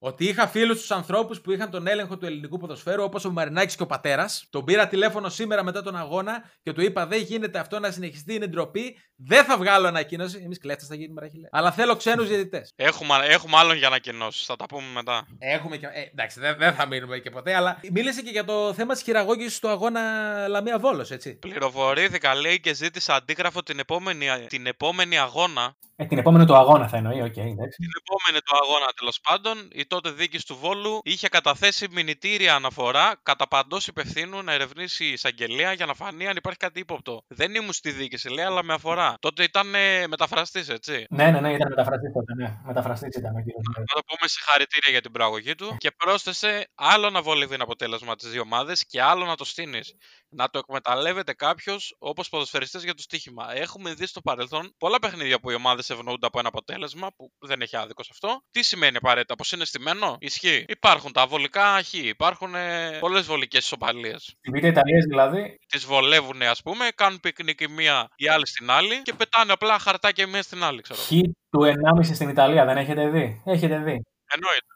Ότι είχα φίλους τους ανθρώπους που είχαν τον έλεγχο του ελληνικού ποδοσφαίρου, όπως ο Μαρινάκης και ο πατέρας. Τον πήρα τηλέφωνο σήμερα μετά τον αγώνα και του είπα: Δεν γίνεται αυτό να συνεχιστεί, είναι ντροπή. Δεν θα βγάλω ανακοίνωση. Εμείς κλέφτες θα γίνουμε, Ραχιλέ. Αλλά θέλω ξένους διαιτητές. Έχουμε, έχουμε άλλον για ανακοινώσεις. Θα τα πούμε μετά. Έχουμε και. Ε, εντάξει, δεν, δεν θα μείνουμε και ποτέ, αλλά μίλησε και για το θέμα της χειραγώγησης του αγώνα Λαμία Βόλος, έτσι. Πληροφορήθηκα, λέει, και ζήτησα αντίγραφο την επόμενη, την επόμενη αγώνα. Ε, την επόμενη του αγώνα θα εννοεί, οκ, εντάξει. Την επόμενη του αγώνα, τέλος πάντων, η τότε διοίκηση του Βόλου είχε καταθέσει μηνυτήρια αναφορά κατά παντός υπευθύνου να ερευνήσει η εισαγγελία για να φανεί αν υπάρχει κάτι ύποπτο. Δεν ήμουν στη διοίκηση, λέει, αλλά με αφορά. Τότε ήταν μεταφραστής, έτσι. Ναι, ναι, ναι, ήταν μεταφραστής τότε, ναι. Μεταφραστής ήταν ο κύριος Μπέος. Να το πούμε συγχαρητήρια για την προαγωγή του. Και πρόσθεσε άλλο να βολεύει ένα αποτέλεσμα τις δύο ομάδες και άλλο να το στήνεις. Να το εκμεταλλεύεται κάποιος όπως ποδοσφαιριστές για το στοίχημα. Έχουμε δει στο παρελθόν πολλά παιχνίδια που οι ομάδες ευνοούνται από ένα αποτέλεσμα που δεν έχει άδικο σε αυτό. Δεν σημαίνει απαραίτητα, πως είναι στημένο, ισχύει. Υπάρχουν τα βολικά χ, υπάρχουν ε, πολλές βολικές ισοπαλίες. Στη Β' Ιταλία δηλαδή, Τις βολεύουν, ας πούμε, κάνουν πικνίκ η μία η άλλη στην άλλη και πετάνε απλά χαρτάκια η μία στην άλλη, ξέρω. χ του 1,5 στην Ιταλία δεν έχετε δει; Έχετε δει; Εννοείται.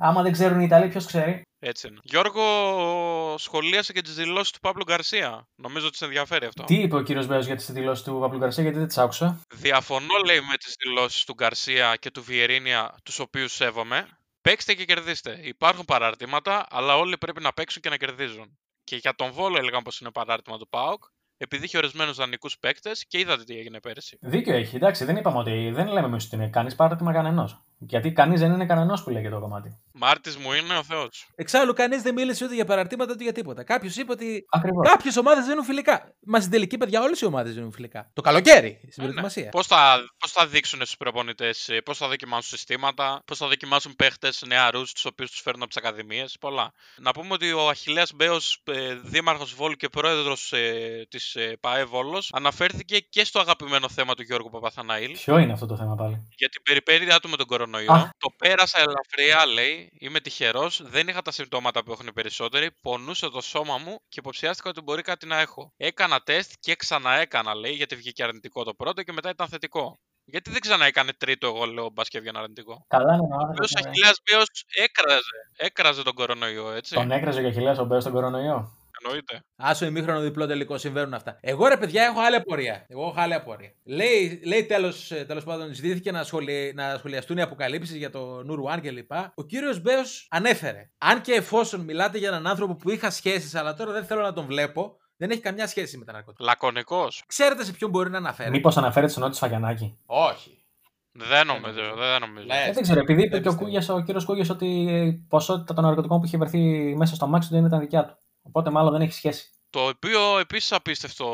Ε, άμα δεν ξέρουν οι Ιταλοί, ποιος ξέρει; Έτσι είναι. Γιώργο, σχολίασε και τις δηλώσεις του Παύλου Γκαρσία. Νομίζω ότι σε ενδιαφέρει αυτό. Τι είπε ο κύριος Μπέος για τις δηλώσεις του Παπλου Γκαρσία, γιατί δεν τις άκουσα; Διαφωνώ, λέει, με τις δηλώσεις του Γκαρσία και του Βιερίνια, τους οποίους σέβομαι. Παίξτε και κερδίστε. Υπάρχουν παραρτήματα, αλλά όλοι πρέπει να παίξουν και να κερδίζουν. Και για τον Βόλο έλεγαν πως είναι παράρτημα του ΠΑΟΚ, επειδή είχε ορισμένους δανεικούς παίκτες και είδατε τι έγινε πέρυσι. Δίκιο έχει, εντάξει, δεν είπαμε ότι. Δεν λέμε εμείς ότι είναι κανείς παράδειγμα κανενό. Γιατί κανείς δεν είναι κανενό που λέγεται το κομμάτι. Μάρτης μου είναι ο Θεός. Εξάλλου, κανείς δεν μίλησε ούτε για παραρτήματα ούτε για τίποτα. Κάποιος είπε ότι Ακριβώς. κάποιες ομάδες δίνουν φιλικά. Μα στην τελική, παιδιά, όλες οι ομάδες δίνουν φιλικά. Το καλοκαίρι, στην προετοιμασία. Πώς θα, πώς θα δείξουν στους προπονητές, πώς θα δοκιμάσουν συστήματα, πώς θα δοκιμάσουν παίχτες νεαρούς, τους οποίους τους φέρνουν από τις ακαδημίες. Πολλά. Να πούμε ότι ο Αχηλέα Μπέος, δήμαρχος Βόλου και πρόεδρος ε, της ε, ΠαΕ Βόλος, αναφέρθηκε και στο αγαπημένο θέμα του Γιώργου Παπαθαναήλ. Ποιο είναι αυτό το θέμα πάλι; Για την περιπέτειά του με τον κορονοϊό. Α. Το πέρασα ελαφριά, λέει. Είμαι τυχερός. Δεν είχα τα συμπτώματα που έχουν οι περισσότεροι. Πονούσε το σώμα μου και υποψιάστηκα ότι μπορεί κάτι να έχω. Έκανα τεστ και ξαναέκανα, λέει, γιατί βγήκε αρνητικό το πρώτο και μετά ήταν θετικό. Γιατί δεν ξαναέκανε τρίτο, εγώ λέω, μπας και έβγαινε αρνητικό. Καλά είναι ο Ο άνθρωπο. Αχιλέας Μπέος έκραζε. Έκραζε τον κορονοϊό, έτσι. Τον έκραζε ο Αχιλέας ο Μπέος στον κορονοϊό. Εννοείται. Άσο ημίχρονο διπλό τελικό συμβαίνουν αυτά. Εγώ ρε παιδιά έχω άλλη απορία. Εγώ έχω άλλη απορία. Λέει, λέει τέλος τέλος πάντων, ζητήθηκε να, σχολι... να σχολιαστούν οι αποκαλύψεις για το Νουρουάν κλπ. Ο κύριος Μπέος ανέφερε. Αν και εφόσον μιλάτε για έναν άνθρωπο που είχα σχέσεις, αλλά τώρα δεν θέλω να τον βλέπω, δεν έχει καμιά σχέση με τα ναρκωτικά. Λακωνικός. Ξέρετε σε ποιον μπορεί να αναφέρει. Μήπως αναφέρεται στον Νότι Φαγιανάκη. Όχι. Δεν νομίζω, δεν νομίζω. Ναι. Ε, δεν ξέρω, επειδή είπε δεν και ο, πιστεύω. Κούγιας, ο κύριος Κούγιας ότι η ποσότητα των ναρκωτικών που είχε βρεθεί μέσα στο μάξι του δεν ήταν δικιά του. Οπότε μάλλον δεν έχει σχέση. Το οποίο επίσης απίστευτο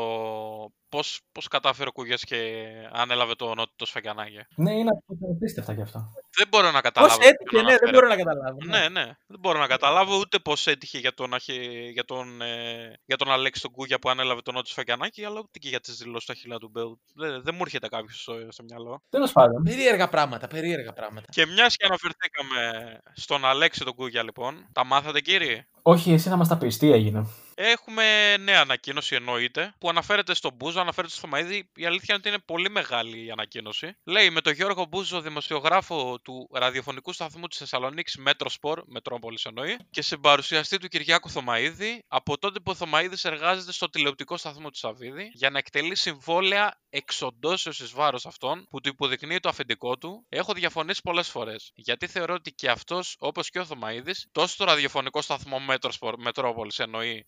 πώς, πώς κατάφερε ο Κούγιας και ανέλαβε το νότιο το σφαγιανάκι. Ναι, είναι απίστευτα κι αυτό. Δεν μπορώ να Πώς καταλάβω. έτυχε, ποιον ναι, δεν αναφέρεται. μπορώ να καταλάβω. Ναι, ναι. Δεν μπορώ να καταλάβω ούτε πώς έτυχε για τον, Αχε- για, τον, ε, για τον Αλέξη τον Κούγια που ανέλαβε τον Νότιο Σφαγιανάκη, αλλά ούτε και για τις δηλώσεις του Αχιλά του Μπέου. Δεν, δεν μου έρχεται κάποιος στο, στο μυαλό. Τέλος πάντων. Περίεργα πράγματα, περίεργα πράγματα. Και μιας και αναφερθήκαμε στον Αλέξη τον Κούγια, λοιπόν, τα μάθατε κύριοι. Όχι, εσύ θα μας τα πεις, τι έγινε; Έχουμε νέα ανακοίνωση εννοείται που αναφέρεται στον Μπούζο, αναφέρεται στο Θωμαίδη. Η αλήθεια είναι ότι είναι πολύ μεγάλη η ανακοίνωση. Λέει με τον Γιώργο Μπούζο, δημοσιογράφο του ραδιοφωνικού σταθμού της Θεσσαλονίκης Μέτροσπορ, Μετρόπολη εννοεί, και συμπαρουσιαστή του Κυριάκου Θωμαίδη, από τότε που ο Θωμαίδη εργάζεται στο τηλεοπτικό σταθμό του Σαββίδη για να εκτελεί συμβόλαια εξοντώσεω εις βάρος αυτών που του υποδεικνύει το αφεντικό του, έχω διαφωνήσει πολλές φορές. Γιατί θεωρώ ότι και αυτός, όπως και ο Θωμαίδη, τόσο στο ραδιοφωνικό σταθμό Μέτροσπορ, Μετρόπολη εννοεί,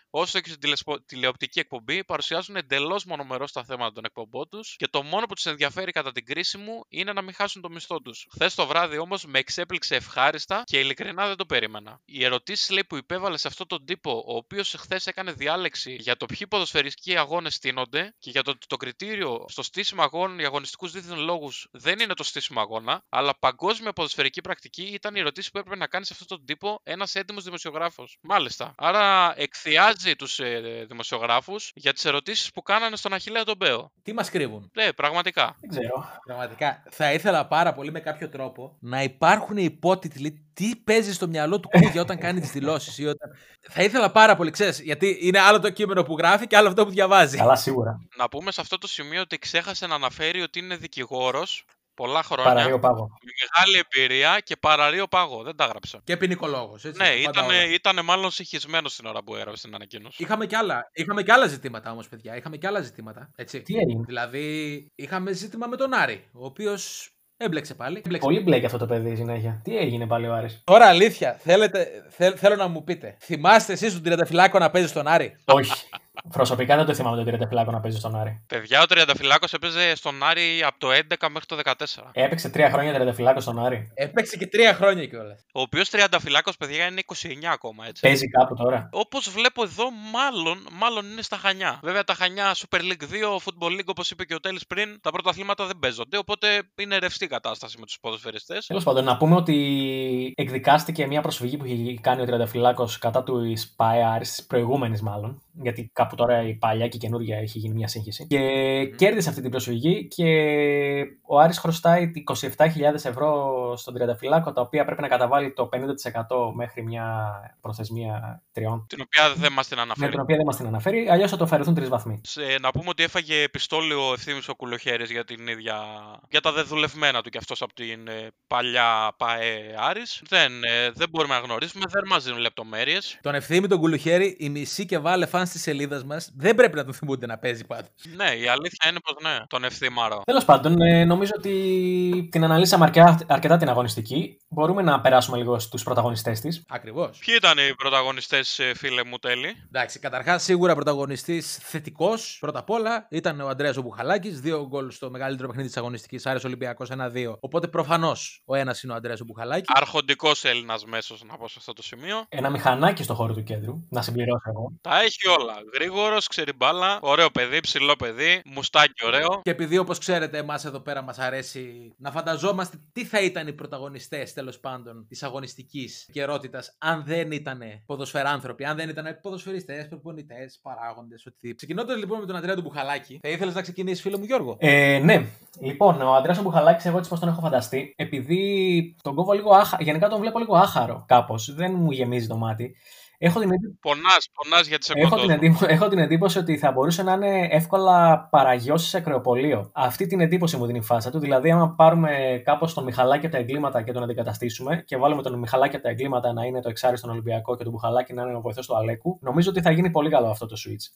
όσο και στην τηλεσπο- τηλεοπτική εκπομπή παρουσιάζουν εντελώς μονομερός τα θέματα των εκπομπών τους και το μόνο που τους ενδιαφέρει κατά την κρίση μου είναι να μην χάσουν το μισθό τους. Χθες το βράδυ όμως με εξέπληξε ευχάριστα και ειλικρινά δεν το περίμενα. Οι ερωτήσεις λέει που υπέβαλε σε αυτόν τον τύπο, ο οποίος χθες έκανε διάλεξη για το ποιοι ποδοσφαιριστικοί αγώνες στείνονται και για το ότι το κριτήριο στο στήσιμο αγώνων για αγωνιστικούς δίθεν λόγους δεν είναι το στήσιμο αγώνα, αλλά παγκόσμια ποδοσφαιρική πρακτική ήταν η ερωτήση που έπρεπε να κάνει σε αυτόν τον τύπο ένας έντιμος δημοσιογράφος. Μάλιστα. Άρα εκθιάζει τους ε, δημοσιογράφους για τις ερωτήσεις που κάνανε στον Αχηλέα τον Μπέο. Τι μας κρύβουν; Ναι, πραγματικά. Δεν ξέρω. Πραγματικά. Θα ήθελα πάρα πολύ με κάποιο τρόπο να υπάρχουν υπότιτλοι τι παίζει στο μυαλό του Κούγια όταν κάνει τις δηλώσεις. Όταν... Θα ήθελα πάρα πολύ, ξέρεις, γιατί είναι άλλο το κείμενο που γράφει και άλλο αυτό που διαβάζει. Καλά, σίγουρα. Να πούμε σε αυτό το σημείο ότι ξέχασε να αναφέρει ότι είναι δικηγόρος πολλά χρόνια. Παραρρείο πάγο. Με μεγάλη εμπειρία και παραρρείο πάγο. Δεν τα έγραψε. Και ποινικολόγος. Ναι, ήταν, ήταν μάλλον συγχυσμένο την ώρα που έγραψε την ανακοίνωση. Είχαμε κι άλλα, είχαμε κι άλλα ζητήματα όμως, παιδιά. Είχαμε κι άλλα ζητήματα. Έτσι. Τι έγινε; Δηλαδή, είχαμε ζήτημα με τον Άρη, ο οποίος έμπλεξε πάλι. Έμπλεξε. Πολύ μπλέκει αυτό το παιδί συνέχεια. Τι έγινε πάλι ο Άρης; Τώρα αλήθεια, θέλετε, θέλ- θέλω να μου πείτε. Θυμάστε εσείς τον Τριανταφυλάκο να παίζει στον Άρη; Όχι. Προσωπικά δεν το θυμάμαι τον Τριανταφυλάκο να παίζει στον Άρη. Παιδιά, ο Τριανταφυλάκο έπαιζε στον Άρη από το 11 μέχρι το 14. Έπαιξε τρία χρόνια Τριανταφυλάκο στον Άρη. Έπαιξε και τρία χρόνια κιόλας. Ο οποίος Τριανταφυλάκο, παιδιά, είναι 29 ακόμα, έτσι. Παίζει κάπου τώρα. Όπως βλέπω εδώ, μάλλον, μάλλον είναι στα Χανιά. Βέβαια, τα Χανιά Super League 2, Football League, όπως είπε και ο Τέλης πριν, τα πρωταθλήματα δεν παίζονται. Οπότε είναι ρευστή κατάσταση με τους ποδοσφαιριστές. Τέλος πάντων, να πούμε ότι εκδικάστηκε μια προσφυγή που είχε κάνει ο Τριανταφυλάκο κατά του ΠΑΕ Άρης, της προηγούμενης μάλλον. Γιατί κάπου τώρα η παλιά και η καινούργια έχει γίνει μια σύγχυση. Και κέρδισε αυτή την προσφυγή και ο Άρης χρωστάει 27.000 ευρώ στον Τριανταφυλάκο, τα οποία πρέπει να καταβάλει το 50% μέχρι μια προθεσμία τριών. Την οποία δεν μας την Με αναφέρει. την οποία δεν μας την αναφέρει, αλλιώς θα το αφαιρεθούν τρεις βαθμοί. Σε, να πούμε ότι έφαγε επιστόλιο ο ευθύνη ο Κουλοχέρης για την ίδια. για τα δεδουλευμένα του κι αυτός από την ε, παλιά ΠΑΕ Άρης. Δεν, ε, δεν μπορούμε να γνωρίσουμε, δεν μας δίνουν λεπτομέρειες. Τον ευθύμη τον Κουλουχέρη, η μισή και βάλε φαν τη σελίδα μας δεν πρέπει να τον θυμούνται να παίζει πάντω. Ναι, η αλήθεια είναι πως ναι, τον ευθύμαρο. Τέλος πάντων, ε, νομίζω ότι την αναλύσαμε αρκετά, αρκετά την αγωνιστική. Μπορούμε να περάσουμε λίγο στους πρωταγωνιστές της. Ακριβώς. Ποιοι ήταν οι πρωταγωνιστές, φίλε μου, τέλει. Εντάξει, καταρχάς σίγουρα πρωταγωνιστής θετικός. Πρώτα απ' όλα ήταν ο Αντρέα Μπουχαλάκης. Δύο γκολ στο μεγαλύτερο παιχνίδι της αγωνιστικής. Άρε Ολυμπιακός 1-2. Οπότε προφανώς ο ένας είναι ο Αντρέα Μπουχαλάκης. Αρχοντικός Έλληνας μέσος, να πω σε αυτό το σημείο. Ένα μηχανάκι στο χώρο του κέντρου, να συμπληρώσω εγώ. Τα έχει όλα. Γρήγορος, ξέρει μπάλα, ωραίο παιδί, ψηλό παιδί, μουστάκι ωραίο. Και επειδή όπως ξέρετε, εμάς εδώ πέρα μας αρέσει να φανταζόμαστε τι θα ήταν οι πρωταγωνιστές τέλος πάντων της αγωνιστικής καιρότητας αν δεν ήταν ποδοσφαιράνθρωποι, αν δεν ήταν ποδοσφαιριστές, προπονητές, παράγοντες, οτιδήποτε. Ξεκινώντας λοιπόν με τον Αντρέα του Μπουχαλάκη, θα ήθελες να ξεκινήσεις, φίλο μου Γιώργο; Ε, ναι, λοιπόν, ο Αντρέας Μπουχαλάκης, εγώ έτσι πώ τον έχω φανταστεί, επειδή τον κόβω λίγο άχαρο, γενικά τον βλέπω λίγο άχαρο κάπως, δεν μου γεμίζει το μάτι. Έχω την, εντύπωση, Πονάς, πονάς για τις έχω, την εκπομπέ. εντύπωση, έχω την εντύπωση ότι θα μπορούσε να είναι εύκολα παραγιώσεις σε κρεοπολείο. Αυτή την εντύπωση μου δίνει η φάσα του. Δηλαδή, άμα πάρουμε κάπως τον Μιχαλάκη από τα εγκλήματα και τον αντικαταστήσουμε και βάλουμε τον Μιχαλάκη από τα εγκλήματα να είναι το εξάρι στον Ολυμπιακό και τον Μπουχαλάκη να είναι ο βοηθός του Αλέκου, νομίζω ότι θα γίνει πολύ καλό αυτό το switch.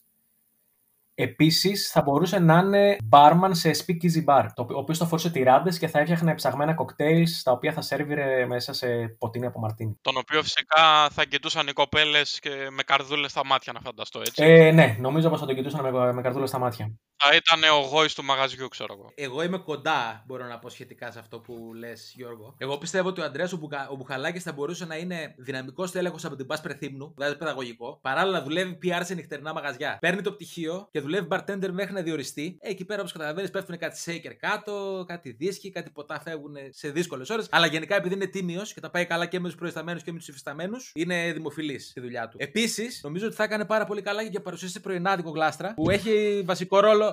Επίσης, θα μπορούσε να είναι barman σε speakeasy bar, το οποίο- ο οποίος θα φορούσε τυράντες και θα έφτιαχνε ψαγμένα κοκτέιλς, τα οποία θα σέρβιρε μέσα σε ποτίνη από μαρτίνι. Τον οποίο φυσικά θα κοιτούσαν οι κοπέλες με καρδούλες στα μάτια, να φανταστώ έτσι. Ε, ναι, νομίζω πως θα τον κοιτούσαν με, με καρδούλα στα μάτια. Θα ήταν ο γόης του μαγαζιού, ξέρω εγώ. Εγώ είμαι κοντά, μπορώ να πω σχετικά σε αυτό που λες, Γιώργο. Εγώ πιστεύω ότι ο Αντρέα ο, Μπουκα... ο Μπουχαλάκης θα μπορούσε να είναι δυναμικός τέλεχος από την Πάσπρε Θύμνου, δηλαδή παιδαγωγικό. Παράλληλα δουλεύει PR σε νυχτερινά μαγαζιά. Παίρνει το πτυχίο και δουλεύει bartender μέχρι να διοριστεί. Ε, εκεί πέρα, όπως καταλαβαίνεις, πέφτουν κάτι shaker κάτω, κάτι δίσκοι, κάτι ποτά φεύγουν σε δύσκολες ώρες. Αλλά γενικά επειδή είναι τίμιος και τα πάει καλά και με τους προϊσταμένους και με τους υφισταμένους, είναι δημοφιλής στη δουλειά του. Επίσης, νομίζω ότι θα έκανε πάρα πολύ καλά και για παρουσίαση πρωινάδικο γλάστρα που έχει βασικό ρόλο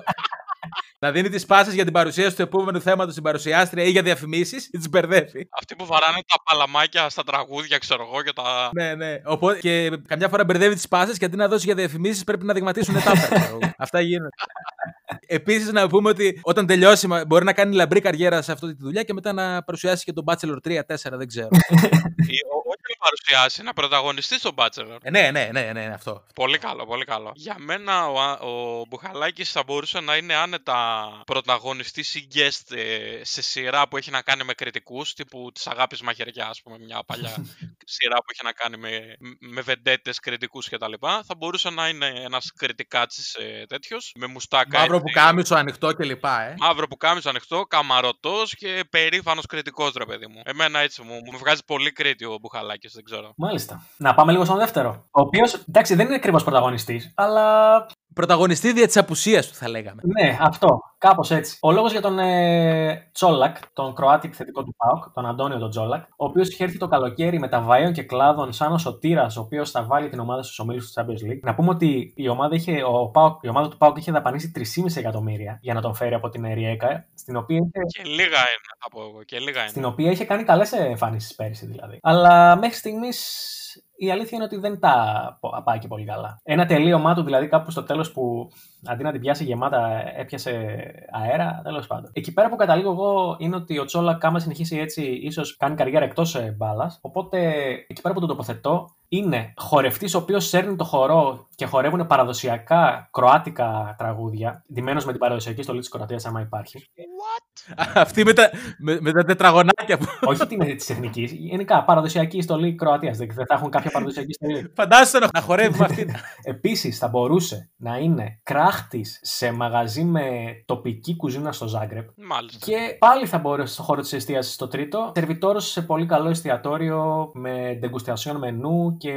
να δίνει τις πάσει για την παρουσίαση του επόμενου θέματος στην παρουσιάστρια ή για διαφημίσεις ή τις μπερδεύει. Αυτοί που βαράνε τα παλαμάκια στα τραγούδια, ξέρω εγώ, και τα. Ναι, ναι. Οπότε, και καμιά φορά μπερδεύει τις πάσει και αντί να δώσει για διαφημίσεις πρέπει να δειγματίσουν τάπερ. Αυτά γίνονται. Επίσης, να πούμε ότι όταν τελειώσει, μπορεί να κάνει λαμπρή καριέρα σε αυτή τη δουλειά και μετά να παρουσιάσει και τον Bachelor 3-4, δεν ξέρω. Όχι να παρουσιάσει, να πρωταγωνιστεί στον Bachelor. Ε, ναι, ναι, ναι, ναι, αυτό. Πολύ καλό, πολύ καλό. Για μένα ο, ο Μπουχαλάκης θα μπορούσε να είναι άνετα πρωταγωνιστής ή guest ε, σε σειρά που έχει να κάνει με κριτικούς, τύπου της Αγάπης Μαχαιριά, ας πούμε, μια παλιά σειρά που έχει να κάνει με, με βεντέτες κριτικούς κτλ. Θα μπορούσε να είναι ένας κριτικάτσης ε, τέτοιος, με μουστάκα. Μαύρο που κάμισο ανοιχτό κλπ. Ε. Μαύρο που κάμισο ανοιχτό, καμαρωτός και περήφανος κριτικός, ρε παιδί μου. Εμένα έτσι μου, μου βγάζει πολύ κρίτη ο Μπουχαλάκης, δεν ξέρω. Μάλιστα. Να πάμε λίγο στον δεύτερο. Ο οποίος, εντάξει, δεν είναι ακριβώς πρωταγωνιστής, αλλά Πρωταγωνιστή δια της απουσίας του, θα λέγαμε. Ναι, αυτό. Κάπως έτσι. Ο λόγος για τον ε, Τσόλακ, τον Κροάτι επιθετικό του Πάουκ, τον Αντώνιο τον Τσόλακ, ο οποίος είχε έρθει το καλοκαίρι με τα βαΐων και κλάδων σαν ο Σωτήρας, ο οποίος θα βάλει την ομάδα στους ομίλους του Champions League. Να πούμε ότι η ομάδα, είχε, ο Πάουκ, η ομάδα του Πάουκ είχε δαπανίσει 3,5 εκατομμύρια για να τον φέρει από την Ριέκα, στην οποία είχε... Και λίγα είναι, θα πω εγώ. Και λίγα είναι. Στην οποία είχε κάνει καλές εμφανίσεις πέρυσι δηλαδή. Αλλά μέχρι στιγμής η αλήθεια είναι ότι δεν τα πάει και πολύ καλά. Ένα τελείωμά του δηλαδή κάπου στο τέλος που αντί να την πιάσει γεμάτα έπιασε αέρα, τέλος πάντων. Εκεί πέρα που καταλήγω εγώ είναι ότι ο Τσόλα κάμα συνεχίσει έτσι, ίσως κάνει καριέρα εκτός μπάλας. Οπότε εκεί πέρα που τον τοποθετώ είναι χορευτής ο οποίος σέρνει το χορό και χορεύουν παραδοσιακά κροάτικα τραγούδια, ντυμένος με την παραδοσιακή στολή της Κροατίας, άμα υπάρχει. What? Αυτή με τα, με, με τα τετραγωνάκια που. Όχι την της εθνικής. Γενικά παραδοσιακή στολή Κροατίας. Δεν θα έχουν κάποια παραδοσιακή στολή. Φαντάζεσαι να χορεύει με αυτή. Επίσης θα μπορούσε να είναι κράχτη σε μαγαζί με τοπική κουζίνα στο Ζάγκρεπ. Μάλιστα. Και πάλι θα μπορούσε στο χώρο της εστίασης στο τρίτο. Σερβιτόρος σε πολύ καλό εστιατόριο με ντεγκουστιασιόν μενού και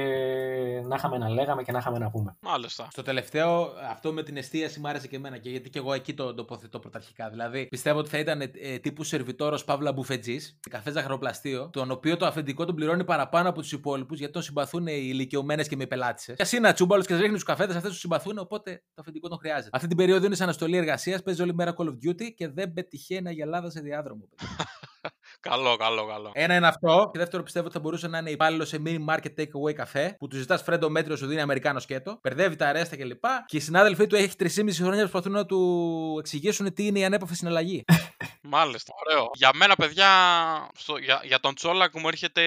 να είχαμε να λέγαμε και να είχαμε να πούμε. Μάλιστα. Στο τελευταίο, αυτό με την εστίαση μου άρεσε και εμένα και γιατί και εγώ εκεί το τοποθετώ πρωταρχικά. Δηλαδή, πιστεύω ότι θα ήταν ε, τύπου σερβιτόρος Παύλα Μπουφετζής, καφές ζαχαροπλαστείο, τον οποίο το αφεντικό τον πληρώνει παραπάνω από τους υπόλοιπους γιατί τον συμπαθούν οι ηλικιωμένες και με πελάτησες. Και ας είναι ατσούμπαλος και ρίχνει του καφέδε, αυτές τους συμπαθούν, οπότε το αφεντικό τον χρειάζεται. Αυτή την περίοδο είναι σε αναστολή εργασίας, παίζει όλη μέρα Call of Duty και δεν πετυχαίνει αγελάδα σε διάδρομο. καλό, καλό, καλό. Ένα είναι αυτό. Και δεύτερο πιστεύω ότι θα μπορούσε να είναι υπάλληλο σε mini market takeaway καφέ που του ζητάς φρέντο μέτριο, σου δίνει Αμερικάνο σκέτο. Περδεύει τα αρέστα κλπ. Και, και οι συνάδελφοί του έχει 3,5 χρόνια που προσπαθούν να του εξηγήσουν τι είναι η ανέπαφη συναλλαγή. Μάλιστα, ωραίο. Για μένα, παιδιά, στο, για, για τον Τσόλακ μου έρχεται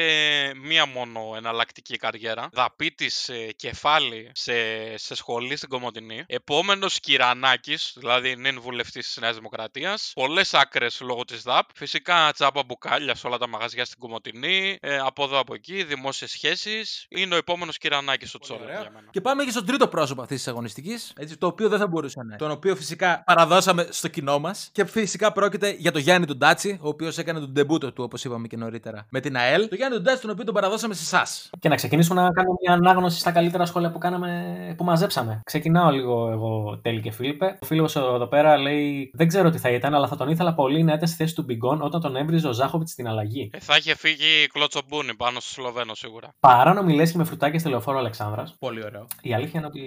μία μόνο εναλλακτική καριέρα. Δαπίτης ε, κεφάλι σε, σε σχολή στην Κομωτινή. Επόμενος Κυρανάκης, δηλαδή νυν βουλευτής της Νέας Δημοκρατίας. Πολλές άκρες λόγω της ΔΑΠ. Φυσικά τσάμπα μπουκάλια σε όλα τα μαγαζιά στην Κομωτινή. Ε, από εδώ από εκεί, δημόσιες σχέσεις. Είναι ο επόμενος Κυρανάκης ο Τσόλακ για μένα. Και πάμε και στο τρίτο πρόσωπο αυτής της αγωνιστικής. Το οποίο δεν θα μπορούσε να είναι. Τον οποίο φυσικά παραδώσαμε στο κοινό μας. Και φυσικά πρόκειται για τον Γιάννη τον Τάτσι, ο οποίος έκανε το ντεμπούτο του, όπως είπαμε και νωρίτερα, με την ΑΕΛ. Το Γιάννη τον Τάτσι, τον οποίο τον παραδώσαμε σε εσάς. Και να ξεκινήσουμε να κάνουμε μια ανάγνωση στα καλύτερα σχόλια που, κάναμε, που μαζέψαμε. Ξεκινάω λίγο εγώ, Τέλη και Φίλιππε. Ο φίλος εδώ πέρα λέει: Δεν ξέρω τι θα ήταν, αλλά θα τον ήθελα πολύ να ήταν στη θέση του Μπιγκόν όταν τον έβριζε ο Ζάχοβιτ στην αλλαγή. Ε, θα είχε φύγει κλωτσομπούνι πάνω στο Σλοβαίνο σίγουρα. Παράνομη λέσχη με φρουτάκια στη λεωφόρο Αλεξάνδρας. Πολύ ωραίο. Η αλήθεια είναι ότι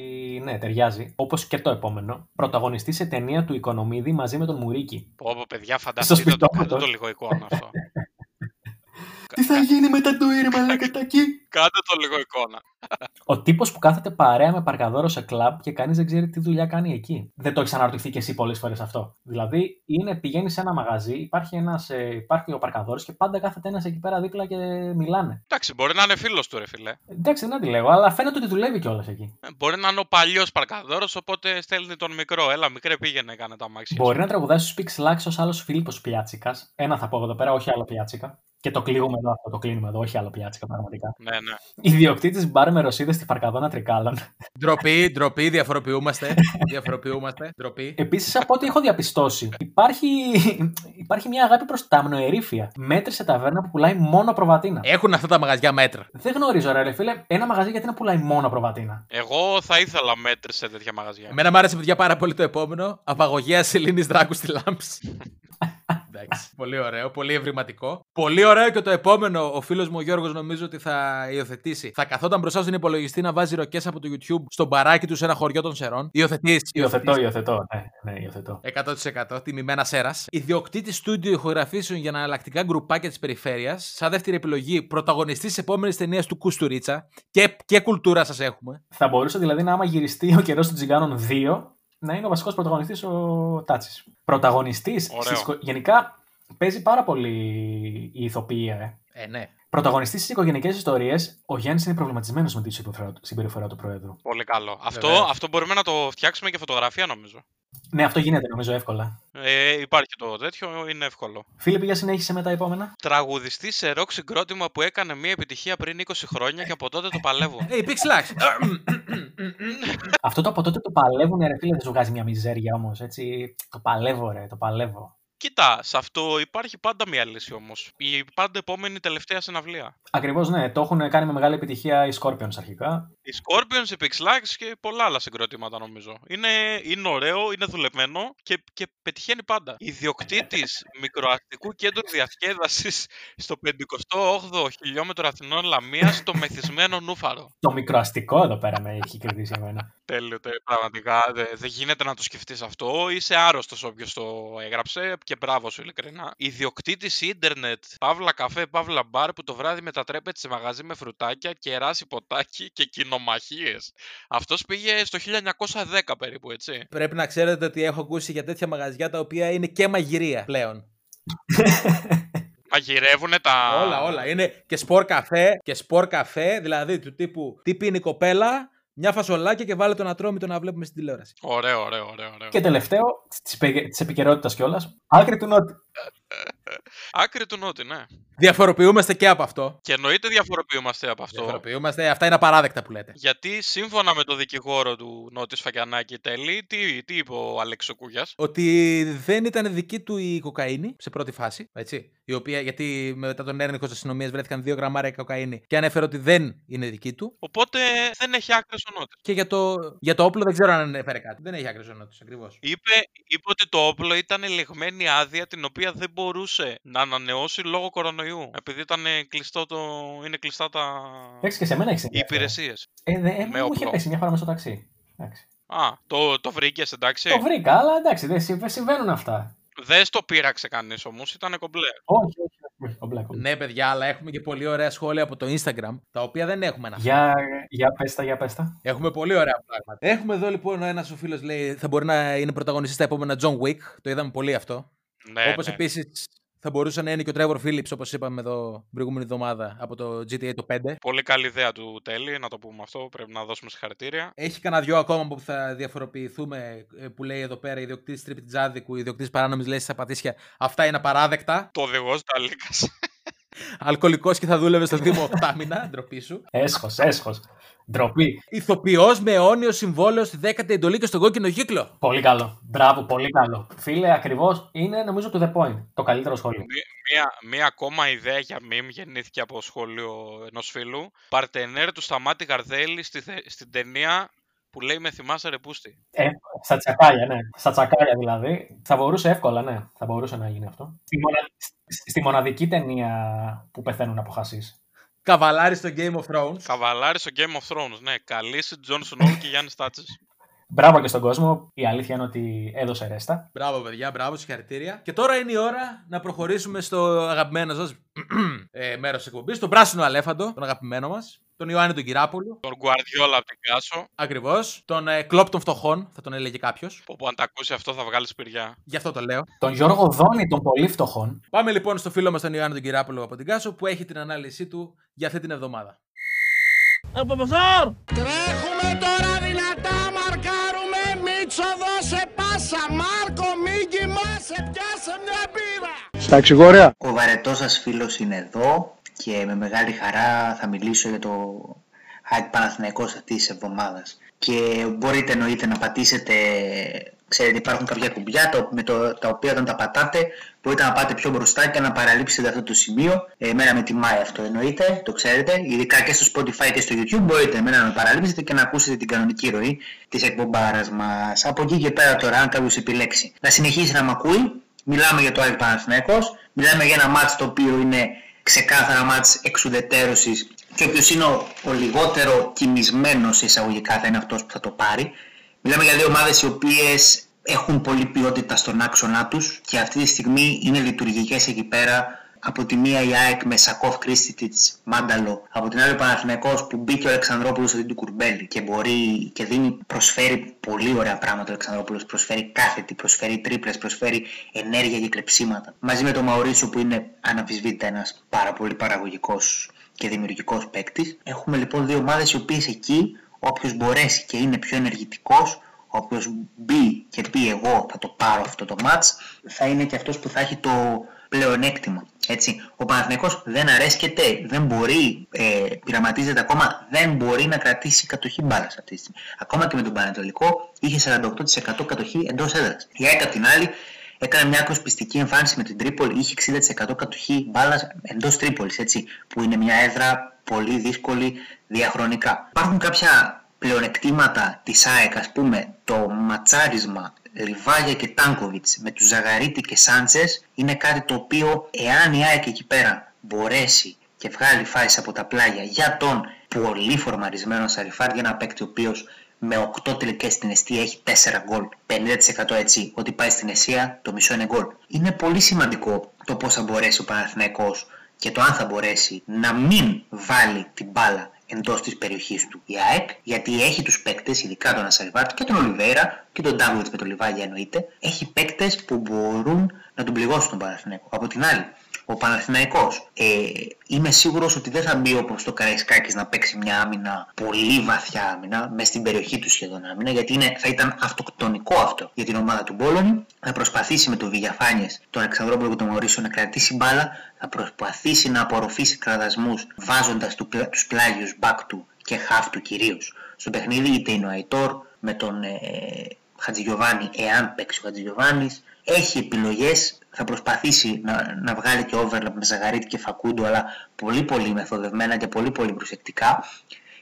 ναι, ταιριάζει. Όπως και το επόμενο. Πρωταγωνιστή σε ταινία του Οικονομίδη μαζί με τον Μουρίκη. Πω, πω παιδιά, φανταστείτε το, κάντε το λίγο εικόνα αυτό. Τι θα γίνει μετά το ήρμα, λακατάκι. Κάντε το λίγο εικόνα. Ο τύπος που κάθεται παρέα με παρκαδόρο σε κλαμπ και κανείς δεν ξέρει τι δουλειά κάνει εκεί. Δεν το έχεις αναρωτηθεί και εσύ πολλές φορές αυτό. Δηλαδή, είναι, πηγαίνει σε ένα μαγαζί, υπάρχει, ένας, ε, υπάρχει ο παρκαδόρο και πάντα κάθεται ένας εκεί πέρα δίπλα και μιλάνε. Εντάξει, μπορεί να είναι φίλος του, ρε φιλέ. Εντάξει, δεν αντιλέγω, αλλά φαίνεται ότι δουλεύει κιόλας εκεί. Ε, μπορεί να είναι ο παλιός παρκαδόρος, οπότε στέλνει τον μικρό. Έλα, μικρέ πήγαινε, κάνε τα μάξια. Μπορεί να τραγουδάσει στου Pix Lax ως άλλος Φίλιππος Πιάτσικας. Ένα θα πω εδώ πέρα, όχι άλλο Πιάτσικα. Και το κλείνουμε εδώ αυτό, το κλείνουμε εδώ, όχι άλλο πιάτσικα πραγματικά. Ναι, ναι. Ιδιοκτήτης μπαρ με ρωσίδες στη Φαρκαδόνα Τρικάλων. Ντροπή, ντροπή, διαφοροποιούμαστε. διαφοροποιούμαστε. Ντροπή. Επίσης, από ό,τι έχω διαπιστώσει, υπάρχει, υπάρχει μια αγάπη προς τα αμνοερήφια. Μέτρησε ταβέρνα που πουλάει μόνο προβατίνα. Έχουν αυτά τα μαγαζιά μέτρα. Δεν γνωρίζω, ρε, ρε φίλε, ένα μαγαζί γιατί να πουλάει μόνο προβατίνα. Εγώ θα ήθελα μέτρη σε τέτοια μαγαζιά. Εμένα μου άρεσε παιδιά πάρα πολύ το επόμενο. Απαγωγέα Σελήνη Δράκου στη Λάμψη. Εντάξει. Πολύ ωραίο, πολύ ευρηματικό. Πολύ ωραίο και το επόμενο. Ο φίλος μου ο Γιώργος νομίζω ότι θα υιοθετήσει. Θα καθόταν μπροστά στον υπολογιστή να βάζει ροκές από το YouTube στον μπαράκι του σε ένα χωριό των Σερών. Υιοθετεί. Υιοθετώ, υιοθετώ. Ναι, ναι, υιοθετώ. 100% τιμημένα σέρας. Ιδιοκτήτης στούντιο ηχογραφήσεων για αναλλακτικά γκρουπάκια της περιφέρειας. Σαν δεύτερη επιλογή, πρωταγωνιστή τη επόμενη ταινία του Κουστουρίτσα. Και, και κουλτούρα σας έχουμε. Θα μπορούσε δηλαδή να άμα γυριστεί ο καιρός των Τζιγκάνων 2 να είναι ο βασικός πρωταγωνιστής ο Τάτσι. Πρωταγωνιστής. Ωραίο. Γενικά παίζει πάρα πολύ η ηθοποιία. Ε. Ε, ναι. Πρωταγωνιστής στις οικογενειακές ιστορίες, ο Γιάννης είναι προβληματισμένος με τη συμπεριφορά- συμπεριφορά του Προέδρου. Πολύ καλό. Αυτό, Βεβαίως. αυτό μπορούμε να το φτιάξουμε και φωτογραφία νομίζω. Ναι, αυτό γίνεται νομίζω εύκολα. Ε, υπάρχει το τέτοιο, είναι εύκολο. Φίλιππ, για συνέχισε με τα επόμενα. Τραγουδιστή σε ροκ συγκρότημα που έκανε μια επιτυχία πριν 20 χρόνια και από τότε το παλεύω. Hey, big slacks. Αυτό το από τότε το παλεύουν, ρε φίλε, δεν σου βγάζει μια μιζέρια όμως. Έτσι. Το παλεύω, ρε, το παλεύω. Κοίτα, σε αυτό υπάρχει πάντα μια λύση όμως. Η πάντα επόμενη τελευταία συναυλία. Ακριβώς, ναι. Το έχουν κάνει με μεγάλη επιτυχία οι Scorpions αρχικά. Οι Scorpions, οι Pixlax και πολλά άλλα συγκροτήματα νομίζω. Είναι, είναι ωραίο, είναι δουλεμένο και, και πετυχαίνει πάντα. Ιδιοκτήτης μικροαστικού κέντρου διασκέδασης στο 58ο χιλιόμετρο Αθηνών Λαμίας στο μεθυσμένο Νούφαρο. Το μικροαστικό εδώ πέρα με έχει κερδίσει εμένα. Τέλειο, τε, πραγματικά δεν δεν γίνεται να το σκεφτείς αυτό. Είσαι άρρωστος όποιος το έγραψε και μπράβο σου, ειλικρινά. Ιδιοκτήτης ίντερνετ, παύλα καφέ, παύλα μπαρ που το βράδυ μετατρέπεται σε μαγαζί με φρουτάκια, κεράσι ποτάκι και κοινομαχίε. Αυτός πήγε στο 1910 περίπου, έτσι. Πρέπει να ξέρετε ότι έχω ακούσει για τέτοια μαγαζιά τα οποία είναι και μαγειρία πλέον. Μαγειρεύουνε τα. Όλα, όλα. Είναι και σπορ καφέ και σπορ καφέ, δηλαδή του τύπου τι πίνει η κοπέλα, μια φασολάκια και βάλε το να τρώμε το να βλέπουμε στην τηλεόραση. Ωραίο, ωραίο, ωραίο. ωραίο. Και τελευταίο, της επικαιρότητας κιόλας, άκρη του Νότι. Άκρη του Νότι, ναι. Διαφοροποιούμαστε και από αυτό. Και εννοείται διαφοροποιούμαστε από αυτό. Διαφοροποιούμαστε. Αυτά είναι απαράδεκτα που λέτε. Γιατί σύμφωνα με το δικηγόρο του Νότι Φακιανάκη τέλει, τι, τι είπε ο Αλέξο Κούγιας; Ότι δεν ήταν δική του η κοκαίνη σε πρώτη φάση. Έτσι, η οποία, γιατί μετά τον έλεγχο τη αστυνομία βρέθηκαν δύο γραμμάρια κοκαίνη και ανέφερε ότι δεν είναι δική του. Οπότε δεν έχει άκρη ο Νότι. Και για το, για το όπλο δεν ξέρω αν ανέφερε κάτι. Δεν έχει άκρη ο νότης, ακριβώς. Είπε, είπε ότι το όπλο ήταν ελεγμένη άδεια την οποία δεν μπορούσε να ανανεώσει λόγω κορονοϊού. Επειδή ήταν κλειστό το... είναι κλειστά τα... Εντάξει και σε μένα έχεις οι υπηρεσίες. Ε, δε, ε, Με μου είχε όπλο. πέσει μια φορά μέσα στο ταξί. Εντάξει. Α, το, το βρήκες, εντάξει. Το βρήκα, αλλά εντάξει, δεν συμβα- συμβαίνουν αυτά. Δεν στο πείραξε κανείς όμως, ήταν κομπλέ. Όχι, όχι, όχι. κομπλέ, κομπλέ. Ναι, παιδιά, αλλά έχουμε και πολύ ωραία σχόλια από το Instagram, τα οποία δεν έχουμε να Για, για πέστα, για πέστα. Έχουμε πολύ ωραία πράγματα. Έχουμε εδώ λοιπόν ο ένας ο φίλος λέει θα μπορεί να είναι πρωταγωνιστής στα επόμενα John Wick. Το είδαμε πολύ αυτό. Ναι, Όπως ναι. επίσης θα μπορούσε να είναι και ο Trevor Phillips, όπως είπαμε εδώ την προηγούμενη εβδομάδα από το GTA το 5. Πολύ καλή ιδέα του τέλει, να το πούμε αυτό. Πρέπει να δώσουμε συγχαρητήρια. Έχει κανένα δυο ακόμα που θα διαφοροποιηθούμε ε, που λέει εδώ πέρα ιδιοκτήτης τρίπη τζάδικου, ιδιοκτήτης παράνομης λέση στα πατήσια. Αυτά είναι απαράδεκτα. Το οδηγός Ταλίκας. Αλκοολικός και θα δούλευε στο Δήμο Οκτάμινα, ντροπή σου. Έσχος, έσχος. Ντροπή. Ηθοποιός με αιώνιο συμβόλαιος στη 10η εντολή και στον κόκκινο κύκλο. Πολύ καλό. Μπράβο, πολύ καλό. Φίλε, ακριβώς είναι νομίζω to the point. Το καλύτερο σχόλιο. μία, μία ακόμα ιδέα για meme γεννήθηκε από σχόλιο ενός φίλου. Παρτενέρ του Σταμάτη Γαρδέλη στη, θε- στην ταινία που λέει Με θυμάσαι ρε πούστη. Ε, στα τσακάλια, ναι. Στα τσακάλια δηλαδή. Θα μπορούσε εύκολα, ναι. Θα μπορούσε να γίνει αυτό. Στη, μονα- στη- στη μοναδική ταινία που πεθαίνουν από χασίς. Καβαλάρη στο Game of Thrones. Καβαλάρη στο Game of Thrones. Ναι, Khaleesi Τζον Σνόου και Γιάννης Τάτσης. Μπράβο και στον κόσμο. Η αλήθεια είναι ότι έδωσε ρέστα. Μπράβο, παιδιά, μπράβο, συγχαρητήρια. Και τώρα είναι η ώρα να προχωρήσουμε στο αγαπημένο σας ε, μέρος της εκπομπής, τον πράσινο αλέφαντο, τον αγαπημένο μας, τον Ιωάννη τον Κυράπολο. Τον Γκουαρδιόλα από την Κάσο. Ακριβώς. Τον ε, κλόπ των φτωχών, θα τον έλεγε κάποιος. Όπου αν τα ακούσει αυτό θα βγάλει σπηριά. Γι' αυτό το λέω. Τον Γιώργο Δόνη των πολύ φτωχών. Πάμε λοιπόν στο φίλο μας τον Ιωάννη τον Κυράπολο από την Κάσο που έχει την ανάλυση του για αυτή την εβδομάδα. Τρέχουμε τώρα δυνατά, μαρκάρουμε. Μίτσο δώσε πάσα. Μάρκο, μη κοιμάσαι, πιάσε μια μπύρα. Τα εξηγώ ωραία. Ο βαρετός σας φίλος είναι εδώ και με μεγάλη χαρά θα μιλήσω για το ΑΕΚ Παναθηναϊκός αυτής της εβδομάδας. Και μπορείτε εννοείται να πατήσετε, ξέρετε υπάρχουν κάποια κουμπιά το, με το, τα οποία όταν τα πατάτε μπορείτε να πάτε πιο μπροστά και να παραλείψετε αυτό το σημείο. Εμένα με τιμάει αυτό εννοείται, το ξέρετε. Ειδικά και στο Spotify και στο YouTube μπορείτε εμένα να με παραλείψετε και να ακούσετε την κανονική ροή της εκπομπάρας μας. Από εκεί και πέρα τώρα αν κάποιος επιλέξει να συνεχίσει να με ακούει, μιλάμε για το ΑΕΚ Παναθηναϊκός, μιλάμε για ένα μάτς το οποίο είναι ξεκάθαρα μάτς εξουδετέρωσης και όποιος είναι ο, ο λιγότερο κοιμισμένος εισαγωγικά θα είναι αυτός που θα το πάρει. Μιλάμε για δύο ομάδες οι οποίες έχουν πολλή ποιότητα στον άξονά τους και αυτή τη στιγμή είναι λειτουργικές εκεί πέρα από τη μία η ΑΕΚ με Σακόφ Κρίστιτιτς Μάνταλο, από την άλλη ο Παναθηναϊκός που μπήκε ο Αλεξανδρόπουλος αντί του Κουρμπέλη και μπορεί και δίνει, προσφέρει πολύ ωραία πράγματα ο Αλεξανδρόπουλος, προσφέρει κάθετη, προσφέρει τρίπλες, προσφέρει ενέργεια και κλεψίματα. Μαζί με τον Μαουρίτσο που είναι αναμφισβήτητα ένας πάρα πολύ παραγωγικός και δημιουργικός παίκτης. Έχουμε λοιπόν δύο ομάδες οι οποίες εκεί όποιος μπορέσει και είναι πιο ενεργητικός όποιος μπει και πει εγώ θα το πάρω αυτό το match θα είναι και αυτός που θα έχει το πλεονέκτημα. Έτσι. Ο Παναθηναϊκός δεν αρέσκεται, δεν μπορεί, ε, πειραματίζεται ακόμα, δεν μπορεί να κρατήσει κατοχή μπάλας αυτή τη στιγμή. Ακόμα και με τον Πανατολικό είχε 48% κατοχή εντός έδρας. Η ΑΕΚ απ' την άλλη έκανε μια ακροσπιστική εμφάνιση με την Τρίπολη, είχε 60% κατοχή μπάλας εντός Τρίπολης, έτσι, που είναι μια έδρα πολύ δύσκολη διαχρονικά. Υπάρχουν κάποια πλεονεκτήματα της ΑΕΚ, ας πούμε, το ματσάρισμα Ριβάγια και Τάνκοβιτς με τους Ζαγαρίτη και Σάντσες είναι κάτι το οποίο εάν η ΑΕΚ εκεί πέρα μπορέσει και βγάλει φάση από τα πλάγια για τον πολύ φορμαρισμένο Σαριφάρ για ένα παίκτη ο οποίος με 8 τελικές στην αιστεία έχει 4 γκολ, 50% έτσι, ότι πάει στην αιστεία το μισό είναι γκολ. Είναι πολύ σημαντικό το πώς θα μπορέσει ο Παναθηναϊκός και το αν θα μπορέσει να μην βάλει την μπάλα εντός της περιοχής του η ΑΕΚ, γιατί έχει τους παίκτες, ειδικά τον Ασαριβάτ και τον Ολιβέρα και τον Ντάβιτς με τον Λιβάγια εννοείται, έχει παίκτες που μπορούν να τον πληγώσουν τον Παναθηναϊκό. Από την άλλη, ο Παναθηναϊκός. Ε, είμαι σίγουρος ότι δεν θα μπει όπως το Καραϊσκάκης να παίξει μια άμυνα πολύ βαθιά άμυνα μέσα στην περιοχή του σχεδόν άμυνα γιατί είναι, θα ήταν αυτοκτονικό αυτό για την ομάδα του Μπόλωνη. Θα προσπαθήσει με τον Βηγιαφάνιες τον Αλεξανδρόπουλο και τον Μωρίσιο να κρατήσει μπάλα. Θα προσπαθήσει να απορροφήσει κραδασμούς βάζοντας του, τους πλάγιους back του και half του κυρίως. Στο παιχνίδι είτε είναι ο Αϊτόρ με τον ε, Χατζηγιοβάνη εάν παίξει ο Χατζηγιοβάνης έχει επιλογές θα προσπαθήσει να, να βγάλει και overlap με Ζαγαρίτη και Φακούντο αλλά πολύ πολύ μεθοδευμένα και πολύ πολύ προσεκτικά.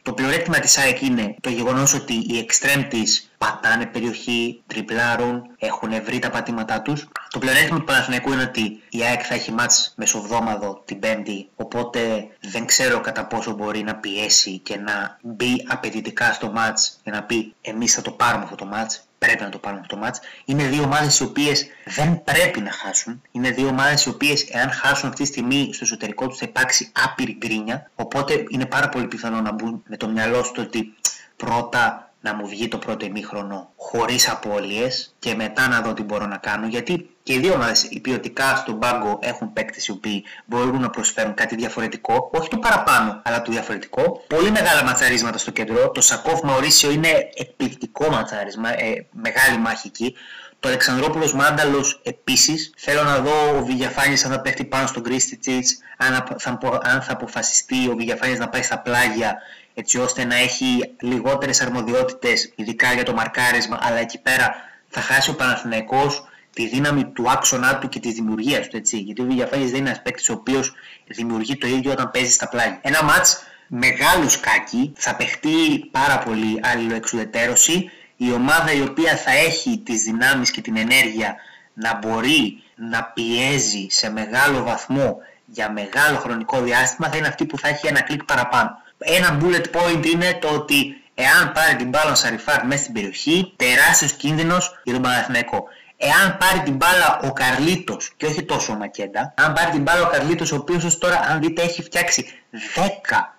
Το πλεονέκτημα της ΑΕΚ είναι το γεγονός ότι οι extreme της πατάνε περιοχή, τριπλάρουν, έχουν βρει τα πατήματά τους. Το πλεονέκτημα του Παναθηναϊκού είναι ότι η ΑΕΚ θα έχει μάτς μεσοβδόμαδο την Πέμπτη, οπότε δεν ξέρω κατά πόσο μπορεί να πιέσει και να μπει απαιτητικά στο μάτς και να πει εμείς θα το πάρουμε αυτό το μάτς πρέπει να το πάρουμε αυτό το μάτς. Είναι δύο ομάδες οι οποίες δεν πρέπει να χάσουν. Είναι δύο ομάδες οι οποίες εάν χάσουν αυτή τη στιγμή στο εσωτερικό τους θα υπάρξει άπειρη γκρίνια. Οπότε είναι πάρα πολύ πιθανό να μπουν με το μυαλό σου ότι πρώτα να μου βγει το πρώτο ημίχρονο χωρίς απώλειες και μετά να δω τι μπορώ να κάνω γιατί και οι δύο ομάδες ποιοτικά στον πάγκο έχουν παίκτες οι οποίοι μπορούν να προσφέρουν κάτι διαφορετικό όχι το παραπάνω αλλά το διαφορετικό. Πολύ μεγάλα ματσαρίσματα στο κέντρο. Το Σακόφ Μαωρίσιο είναι εκπληκτικό ματσάρισμα ε, μεγάλη μάχη εκεί. Το Αλεξανδρόπουλος Μάνταλος επίσης. Θέλω να δω ο Βηγιαφάνης αν θα πέφτει πάνω στον Κρίστιτσιτς, αν θα, αν θα αποφασιστεί ο Βηγιαφάνης να πάει στα πλάγια έτσι ώστε να έχει λιγότερες αρμοδιότητες, ειδικά για το μαρκάρισμα, αλλά εκεί πέρα θα χάσει ο Παναθηναϊκός τη δύναμη του άξονά του και της δημιουργίας του, έτσι. Γιατί ο Βηγιαφάνης δεν είναι ένας παίκτης ο οποίος δημιουργεί το ίδιο όταν παίζει στα πλάγια. Ένα μάτς μεγάλος σκάκι, θα παιχτεί πάρα πολύ αλληλοεξουδετέρωση, η ομάδα η οποία θα έχει τις δυνάμεις και την ενέργεια να μπορεί να πιέζει σε μεγάλο βαθμό για μεγάλο χρονικό διάστημα θα είναι αυτή που θα έχει ένα κλικ παραπάνω. Ένα bullet point είναι το ότι εάν πάρει την μπάλα ο Σαριφάρ μέσα στην περιοχή, τεράστιος κίνδυνος για τον Παναθηναϊκό. Εάν πάρει την μπάλα ο Καρλίτος και όχι τόσο ο Μακέντα, αν πάρει την μπάλα ο Καρλίτος ο οποίος ως τώρα αν δείτε έχει φτιάξει 10,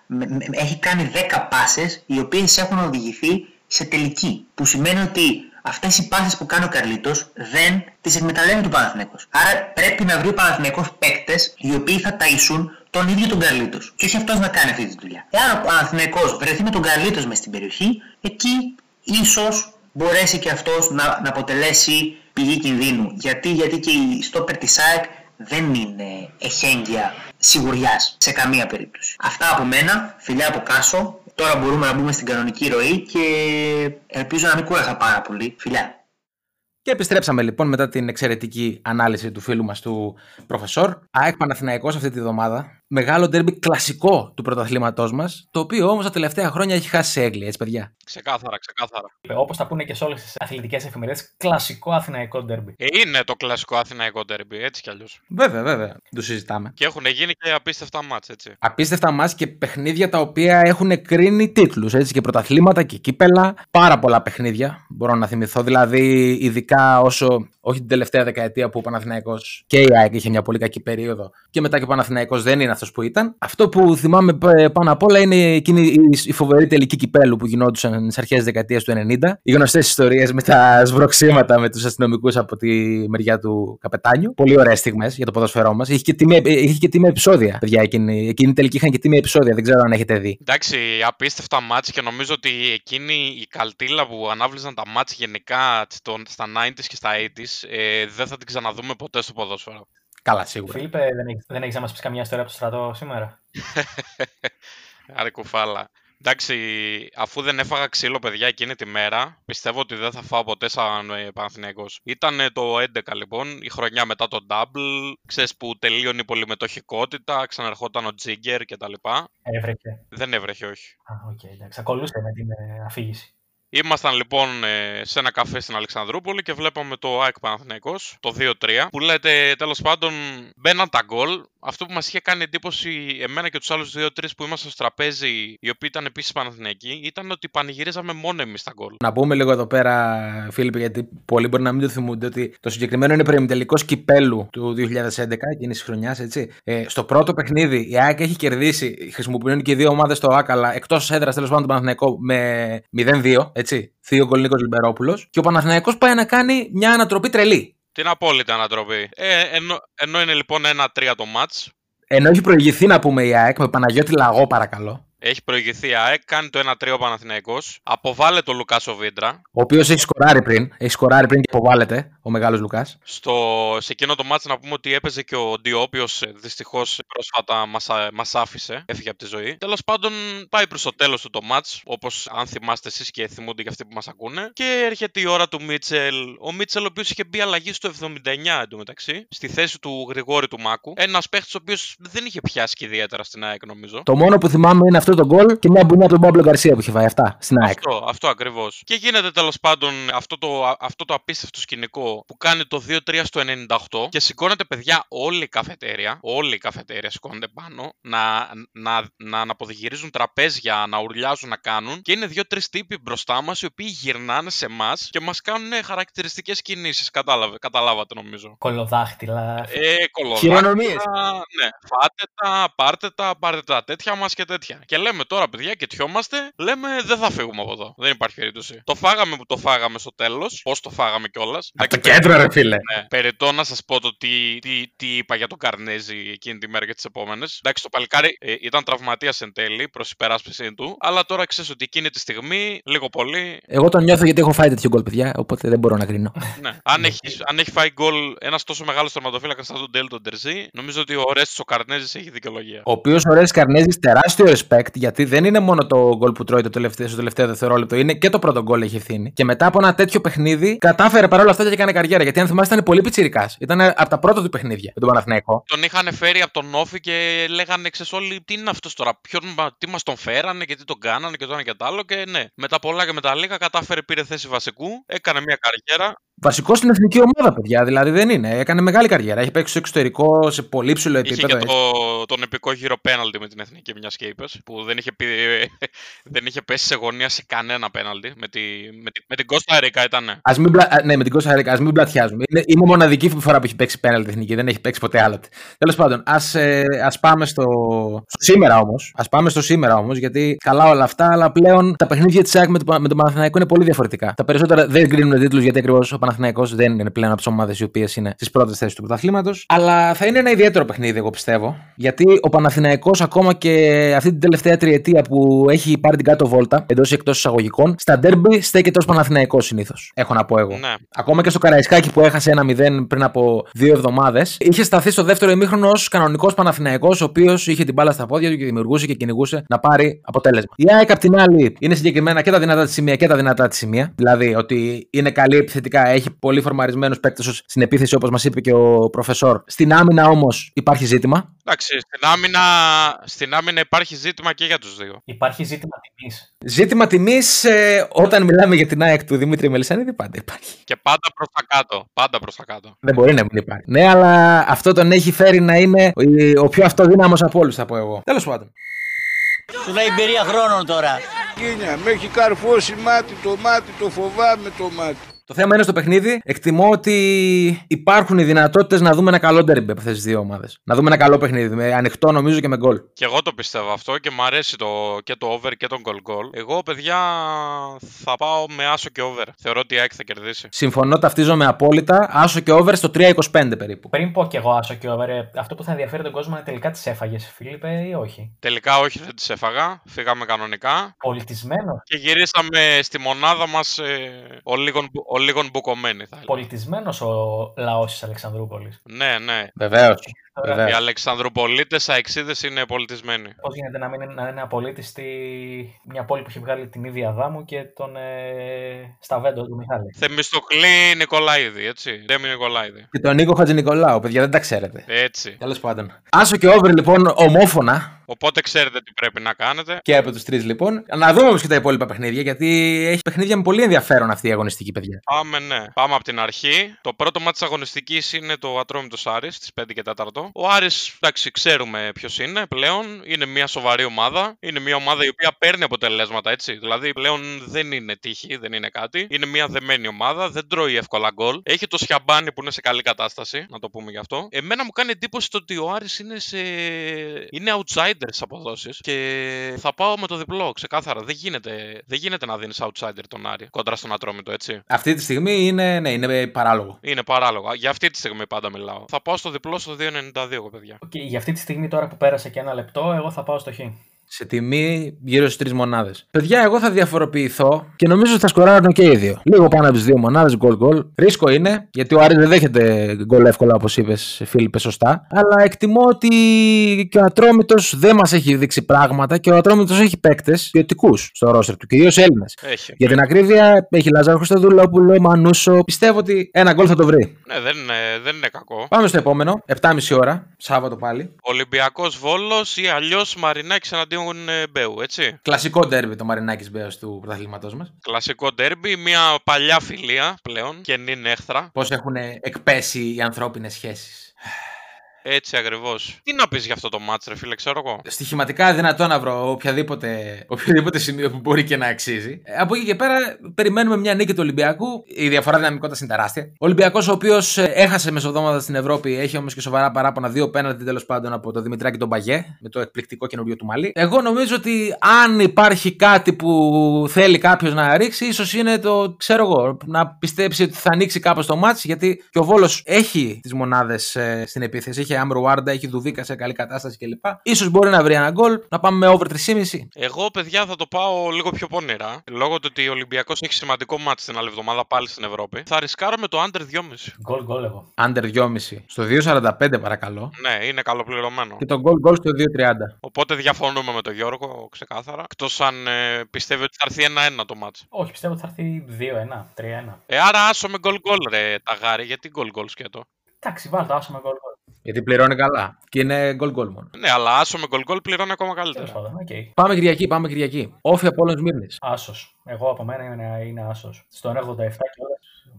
έχει κάνει 10 πάσες οι οποίες έχουν οδηγηθεί σε τελική. Που σημαίνει ότι αυτές οι πάσει που κάνει ο Καρλίτος δεν τις εκμεταλλεύει ο Παναθηναϊκός. Άρα πρέπει να βρει ο Παναθηναϊκός παίκτες οι οποίοι θα ταΐσουν τον ίδιο τον Καρλίτος. Και όχι αυτός να κάνει αυτή τη δουλειά. Εάν ο Παναθηναϊκός βρεθεί με τον Καρλίτος μες στην περιοχή, εκεί ίσως μπορέσει και αυτός να, να αποτελέσει πηγή κινδύνου. Γιατί, γιατί και η στόπερ της ΑΕΚ δεν είναι εχέγγυα σιγουριάς σε καμία περίπτωση. Αυτά από μένα, φιλιά από Κάσο. Τώρα μπορούμε να μπούμε στην κανονική ροή και ελπίζω να μην κούρασα πάρα πολύ. Φιλιά. Και επιστρέψαμε λοιπόν μετά την εξαιρετική ανάλυση του φίλου μας του προφεσόρ. ΑΕΚ Παναθηναϊκός αυτή τη βδομάδα. Μεγάλο ντέρμπι κλασικό του πρωταθλήματός μας, το οποίο όμως τα τελευταία χρόνια έχει χάσει σε έγκλη, έτσι παιδιά; Ξεκάθαρα, ξεκάθαρα. Όπως τα πούνε και σε όλες τις αθλητικές εφημερίδες, κλασικό αθηναϊκό ντέρμπι. Ε, είναι το κλασικό αθηναϊκό ντέρμπι, έτσι κι αλλιώς. Βέβαια, βέβαια, το συζητάμε. Και έχουν γίνει και απίστευτα μάτς, έτσι. Απίστευτα μάτς και παιχνίδια τα οποία έχουν κρίνει τίτλους, έτσι και πρωταθλήματα και κύπελα. Πάρα πολλά παιχνίδια μπορώ να θυμηθώ, δηλαδή ειδικά όσο, όχι την τελευταία δεκαετία που ο Παναθηναϊκός και η ΑΕΚ είχε μια πολύ κακή περίοδο και μετά και ο Παναθηναϊκός δεν είναι αυτός που ήταν. Αυτό που θυμάμαι π- πάνω απ' όλα είναι εκείνη η- η φοβερή τελική κυπέλου που γινόντουσαν στις αρχές δεκαετίας του 90. Οι γνωστές ιστορίες με τα σβροξίματα με τους αστυνομικούς από τη μεριά του καπετάνιου. Πολύ ωραίες στιγμές για το ποδοσφαιρό μας. Είχε και τιμή, είχε και τιμή επεισόδια, παιδιά. Εκείνη, εκείνη η τελική είχαν και τιμή επεισόδια. Δεν ξέρω αν έχετε δει. Εντάξει, απίστευτα μάτς και νομίζω ότι εκείνη η καλτήλα που ανάβλησαν τα μάτς γενικά στο- στα 90s και στα 80s ε, δεν θα την ξαναδούμε ποτέ στο ποδόσφαιρο. Καλά, σίγουρα. Φίλιππε, δεν έχει δεν έχεις να μας πεις καμιά ιστορία από το στρατό σήμερα; Άρη κουφάλα. Εντάξει, αφού δεν έφαγα ξύλο, παιδιά, εκείνη τη μέρα, πιστεύω ότι δεν θα φάω ποτέ σαν ε, Παναθηναϊκός. Ήταν ε, το 11 λοιπόν, η χρονιά μετά το double, ξέρεις που τελείωνε η πολυμετοχικότητα, ξαναρχόταν ο Τζίγκερ κτλ. Έβρεχε. Δεν έβρεχε, όχι. Α, οκ, εντάξει. Ακολούθησε με την ε, αφήγηση. Ήμασταν λοιπόν ε, σε ένα καφέ στην Αλεξανδρούπολη και βλέπαμε το ΑΕΚ Παναθηναϊκός, το 2-3, που λέτε τέλος πάντων μπαίναν τα γκολ. Αυτό που μας είχε κάνει εντύπωση εμένα και τους άλλους 2-3 που ήμασταν στο τραπέζι, οι οποίοι ήταν επίσης Παναθηναϊκοί, ήταν ότι πανηγυρίζαμε μόνο εμείς τα γκολ. Να πούμε λίγο εδώ πέρα, Φίλιππ, γιατί πολλοί μπορεί να μην το θυμούνται ότι το συγκεκριμένο είναι προημιτελικό κυπέλου του 2011, εκείνης της χρονιάς, έτσι. Ε, στο πρώτο παιχνίδι η ΑΕΚ έχει κερδίσει, χρησιμοποιούν και οι δύο ομάδες το Άκαλα, εκτός έδρας τέλος πάντων τον Παναθηναϊκό με 0-2, έτσι. Δύο γκολ Νίκος Λιμπερόπουλος. Και ο Παναθηναϊκός πάει να κάνει μια ανατροπή τρελή. Την απόλυτη ανατροπή. Ε, ενώ, ενώ είναι λοιπόν 1-3 το μάτς, Ενώ έχει προηγηθεί να πούμε η ΑΕΚ με Παναγιώτη Λαγό, παρακαλώ. Έχει προηγηθεί η ΑΕΚ, κάνει το 1-3 ο Παναθηναϊκός, αποβάλλε το Λουκάσο Βίντρα, Ο οποίος έχει σκοράρει πριν. Έχει σκοράρει πριν και αποβάλλεται ο μεγάλος Λουκάς. Στο, σε εκείνο το μάτς να πούμε ότι έπαιζε και ο Ντιό, ο οποίος δυστυχώς πρόσφατα μας, α- μας άφησε, έφυγε από τη ζωή. Τέλος πάντων πάει προς το τέλος του το μάτς, όπως αν θυμάστε εσείς και θυμούνται και αυτοί που μας ακούνε. Και έρχεται η ώρα του Μίτσελ. Ο Μίτσελ ο οποίος είχε μπει αλλαγή στο 79 εντωμεταξύ, στη θέση του Γρηγόρη του Μάκου. Ένας παίχτης ο οποίος δεν είχε πιάσει και ιδιαίτερα στην ΑΕΚ νομίζω. Το μόνο που θυμάμαι είναι αυτό το γκολ και μια μπουνιά από τον Παύλο Γκαρσία που είχε φάει. Αυτά στην ΑΕΚ. Αυτό, αυτό ακριβώς. Και γίνεται τέλος πάντων αυτό το, α- αυτό το απίστευτο σκηνικό που κάνει το 2-3 στο 98 και σηκώνεται παιδιά όλη η καφετέρια. Όλη η καφετέρια σηκώνεται πάνω να, να, να αναποδηγυρίζουν τραπέζια, να ουρλιάζουν, να κάνουν. Και είναι δύο-τρει τύποι μπροστά μας οι οποίοι γυρνάνε σε εμάς και μας κάνουν χαρακτηριστικές κινήσεις. Κατάλαβε, καταλάβατε νομίζω. Κολοδάχτυλα. Ε, κολοδάκια. Χειρονομίες. Ναι, φάτε τα, πάρτε τα, πάρτε τα τέτοια μας και τέτοια. Και λέμε τώρα, παιδιά, και τιόμαστε, λέμε δεν θα φύγουμε από εδώ. Δεν υπάρχει περίπτωση. Το φάγαμε που το φάγαμε στο τέλος. Πώς το φάγαμε κιόλας. Από το κέντρο, ρε φίλε. Ναι. Περιτώ να σας πω το τι, τι, τι είπα για τον Καρνέζη εκείνη τη μέρα και τις επόμενες. Εντάξει, το παλικάρι ε, ήταν τραυματίας εν τέλει προς υπεράσπιση του. Αλλά τώρα ξέρεις ότι εκείνη τη στιγμή, λίγο πολύ. Εγώ τον νιώθω γιατί έχω φάει τέτοιο γκολ, παιδιά, οπότε δεν μπορώ να κρίνω. Ναι. αν, έχει, αν έχει φάει γκολ ένας τόσο μεγάλος τερματοφύλακας σαν τον Ντέλ τον Τερζή, νομίζω ότι ο Ρέστης ο Καρνέζης έχει δικαιολογία. Ο οποίος ο Ρέζι Καρνέζης τεράστιο respect γιατί δεν είναι μόνο το γκολ που τρώει το τελευταίο, στο τελευταίο δευτερόλεπτο, είναι και το πρώτο γκολ έχει ευθύνη. Και μετά από ένα τέτοιο παιχνίδι κατάφερε παρόλα αυτά και έκανε καριέρα. Γιατί αν θυμάστε ήταν πολύ πιτσυρικά. Ήταν από τα πρώτα του παιχνίδια με τον Παναθηναϊκό. Τον είχαν φέρει από τον Όφη και λέγανε ξέρεις όλοι τι είναι αυτός τώρα, ποιον, μα- τι μας τον φέρανε και τι τον κάνανε και το ένα και το άλλο. Και ναι, με τα πολλά και με τα λίγα κατάφερε, πήρε θέση βασικού, έκανε μια καριέρα. Βασικός στην εθνική ομάδα, παιδιά. Δηλαδή δεν είναι. Έκανε μεγάλη καριέρα. Έχει παίξει στο εξωτερικό σε πολύ ψηλό Είχε επίπεδο. και έτσι. το, τον επικό γύρο πέναλτι με την εθνική, μιας και είπες, που δεν είχε, πει, δεν είχε πέσει σε γωνία σε κανένα πέναλτι. Με, τη, με, τη, με την Κώστα Ρίκα ήταν. Ας μην, πλα... α, ναι, με την Κώστα Ρίκα, ας μην πλατιάζουμε. Είναι, είναι η μοναδική φορά που έχει παίξει πέναλτι εθνική, δεν έχει παίξει ποτέ άλλοτε. Τέλος πάντων, ας ε, ας πάμε στο... στο σήμερα όμως. Α πάμε στο σήμερα όμως, γιατί καλά όλα αυτά, αλλά πλέον τα παιχνίδια της ΑΕΚ με, το, με τον Παναθηναϊκό είναι πολύ διαφορετικά. Τα περισσότερα δεν κρίνουν τίτλους γιατί ακριβώς ο Παναθηναϊκός Παναθηναϊκός δεν είναι πλέον από τις ομάδες οι οποίες είναι στις πρώτες θέσεις του πρωταθλήματος. Αλλά θα είναι ένα ιδιαίτερο παιχνίδι, εγώ πιστεύω. Γιατί ο Παναθηναϊκός ακόμα και αυτή την τελευταία τριετία που έχει πάρει την κάτω βόλτα εντός ή εκτός εισαγωγικών, στα ντέρμπι στέκεται ως Παναθηναϊκός συνήθως. Έχω να πω εγώ. Ναι. Ακόμα και στο Καραϊσκάκι που έχασε ένα 0 πριν από δύο εβδομάδες, είχε σταθεί στο δεύτερο ημίχρονο ως κανονικός Παναθηναϊκός, ο οποίος είχε την μπάλα στα πόδια του και δημιουργούσε και κυνηγούσε να πάρει αποτέλεσμα. Η ΑΕΚ απ' την άλλη είναι συγκεκριμένα και τα δυνατά της σημεία και τα δυνατά της σημεία. Δηλαδή ότι είναι καλή επιθετικά, έχει πολύ φορμαρισμένους παίκτες στην επίθεση όπως μας είπε και ο προφεσόρ. Στην άμυνα όμως υπάρχει ζήτημα. Εντάξει, στην άμυνα, στην άμυνα υπάρχει ζήτημα και για τους δύο. Υπάρχει ζήτημα τιμής. Ζήτημα τιμής ε, όταν μιλάμε για την ΑΕΚ του Δημήτρη Μελισανίδη πάντα υπάρχει. Και πάντα προς τα κάτω. Πάντα προς τα κάτω. Δεν μπορεί να μην υπάρχει. Ναι, αλλά αυτό τον έχει φέρει να είναι ο πιο αυτοδύναμος από όλους, θα πω εγώ. Τέλος πάντων. Σου λέει εμπειρία χρόνων τώρα. Κίνια, με έχει καρφώσει μάτι το μάτι, το φοβάμαι το μάτι. Το θέμα είναι στο παιχνίδι. Εκτιμώ ότι υπάρχουν οι δυνατότητες να δούμε ένα καλό ντερμπι από αυτές τις δύο ομάδες. Να δούμε ένα καλό παιχνίδι. Με ανοιχτό νομίζω και με γκολ. Και εγώ το πιστεύω αυτό και μου αρέσει το, και το over και τον goal goal. Εγώ, παιδιά, θα πάω με άσο και over. Θεωρώ ότι η ΑΕΚ θα κερδίσει. Συμφωνώ, ταυτίζομαι απόλυτα. Άσο και over στο 3,25 περίπου. Πριν πω κι εγώ άσο και over, ε, αυτό που θα ενδιαφέρει τον κόσμο είναι τελικά τις έφαγες, Φίλιππε, ή όχι; Τελικά όχι, δεν τις έφαγα. Φύγαμε κανονικά. Πολιτισμένος. Και γυρίσαμε στη μονάδα μας ε, ο λίγον, ο λίγον μπουκωμένοι, θα έλεγα. Πολιτισμένος ο λαός της Αλεξανδρούπολης. Ναι, ναι. Βεβαίως. Οι Αλεξανδροπολίτε αεξίδες είναι πολιτισμένοι. Πώς γίνεται να μην είναι, να είναι απολύτιστη μια πόλη που έχει βγάλει την ίδια Δάμου και τον ε, Σταβέντο του Μιχάλη; Θεμιστοκλή Νικολαίδη, έτσι. Ντέμι Νικολαίδη. Και τον Νίκο Χατζη Νικολάου, παιδιά, δεν τα ξέρετε. Έτσι. Τέλος πάντων. Άσο και over λοιπόν ομόφωνα. Οπότε ξέρετε τι πρέπει να κάνετε. Και από τους τρεις λοιπόν. Να δούμε όμως και τα υπόλοιπα παιχνίδια, γιατί έχει παιχνίδια με πολύ ενδιαφέρον αυτή η αγωνιστική, παιδιά. Πάμε, ναι. Πάμε από την αρχή. Το πρώτο μάτι της αγωνιστικής είναι το Ατρόμητος Άρης στις 5 και 4. Ο Άρης, εντάξει, ξέρουμε ποιος είναι πλέον. Είναι μια σοβαρή ομάδα. Είναι μια ομάδα η οποία παίρνει αποτελέσματα, έτσι. Δηλαδή πλέον δεν είναι τύχη, δεν είναι κάτι. Είναι μια δεμένη ομάδα, δεν τρώει εύκολα γκολ. Έχει το Σιαμπάνι που είναι σε καλή κατάσταση, να το πούμε γι' αυτό. Εμένα μου κάνει εντύπωση το ότι ο Άρης είναι σε. είναι outsider στι αποδόσεις. Και θα πάω με το διπλό, ξεκάθαρα. Δεν γίνεται, δεν γίνεται να δίνεις outsider τον Άρη κόντρα στον Ατρόμητο, έτσι. Αυτή τη στιγμή είναι, ναι, είναι παράλογο. Είναι παράλογο. Για αυτή τη στιγμή πάντα μιλάω. Θα πάω στο διπλό στο 2,92 εγώ, παιδιά. Και για αυτή τη στιγμή τώρα που πέρασε και ένα λεπτό, εγώ θα πάω στο χ. Σε τιμή γύρω στις τρεις μονάδες. Παιδιά, εγώ θα διαφοροποιηθώ και νομίζω ότι θα σκοράρουν και οι δύο. Λίγο πάνω από τις δύο μονάδες, γκολ γκολ. Ρίσκο είναι, γιατί ο Άρης δεν δέχεται γκολ εύκολα, όπως είπες, Φίλιππε, σωστά. Αλλά εκτιμώ ότι και ο Ατρόμητος δεν μας έχει δείξει πράγματα και ο Ατρόμητος έχει παίκτες ποιοτικούς στο ρόστερ του, κυρίως Έλληνες. Έχει. Για την ακρίβεια, έχει Λάζαρο Χρυστοδουλόπουλο, Μανούσο. Πιστεύω ότι ένα γκολ θα το βρει. Ναι, δεν είναι, δεν είναι κακό. Πάμε στο επόμενο, 7,5 ώρα, Σάββατο πάλι. Ολυμπιακός Βόλος ή αλλιώς Μαρινάκη εναντίον ε, Μπέου, έτσι. Κλασικό ντέρμπι το Μαρινάκης Μπέου του πρωταθλήματός μας. Κλασικό ντέρμπι, μια παλιά φιλία πλέον και νυν έχθρα. Πώς έχουν εκπέσει οι ανθρώπινες σχέσεις. Έτσι ακριβώς. Τι να πεις για αυτό το μάτς, ρε φίλε, ξέρω εγώ. Στοιχηματικά δυνατό να βρω οποιαδήποτε, οποιοδήποτε σημείο που μπορεί και να αξίζει. Ε, Από εκεί και πέρα περιμένουμε μια νίκη του Ολυμπιακού. Η διαφορά δυναμικότητας είναι τεράστια. Ο Ολυμπιακός, ο οποίος έχασε μεσοδόματα στην Ευρώπη, έχει όμως και σοβαρά παράπονα δύο πέναντι τέλος πάντων από το Δημητράκη τον Παγέ με το εκπληκτικό καινούριο του Μαλί. Εγώ νομίζω ότι αν υπάρχει κάτι που θέλει κάποιος να ρίξει, ίσως είναι το, ξέρω εγώ, να πιστέψει ότι θα ανοίξει κάπως το μάτς γιατί και ο Βόλος έχει τις μονάδες ε, στην επίθεση. Έχει Άμρουάρντα, έχει Δουβίκα σε καλή κατάσταση κλπ. σω μπορεί να βρει ένα γκολ, να πάμε με over 3,5. Εγώ, παιδιά, θα το πάω λίγο πιο πονηρά. Λόγω του ότι ο Ολυμπιακός έχει σημαντικό μάτι την άλλη εβδομάδα πάλι στην Ευρώπη. Θα ρισκάρω με το under 2,5. Γκολ, γκολ εγώ. Under 2,5. Στο 2,45 παρακαλώ. Ναι, είναι καλοπληρωμένο. Και το γκολ γκολ στο 2,30. Οπότε διαφωνούμε με τον Γιώργο, ξεκάθαρα. Εκτός αν ε, πιστεύει ότι θα έρθει 1-1 το μάτι. Όχι, πιστεύω ότι θα έρθει 2-1, 3-1. Ε, άρα άσο με γκολ γκολ, ρε ταγάρι, γιατί γκολ γκολ σκέτο; Εντάξει, βάλτε το άσο με γκολ γκολ. Γιατί πληρώνει καλά. Και είναι γκολ γκολ μόνο. Ναι, αλλά άσο με γκολ γκολ πληρώνει ακόμα καλύτερα. Τέλος πάντων, okay. Πάμε Κυριακή, πάμε Κυριακή. Όφη από όλων Μύρνης. Άσος. Εγώ από μένα είναι, είναι άσος. Στον 87 και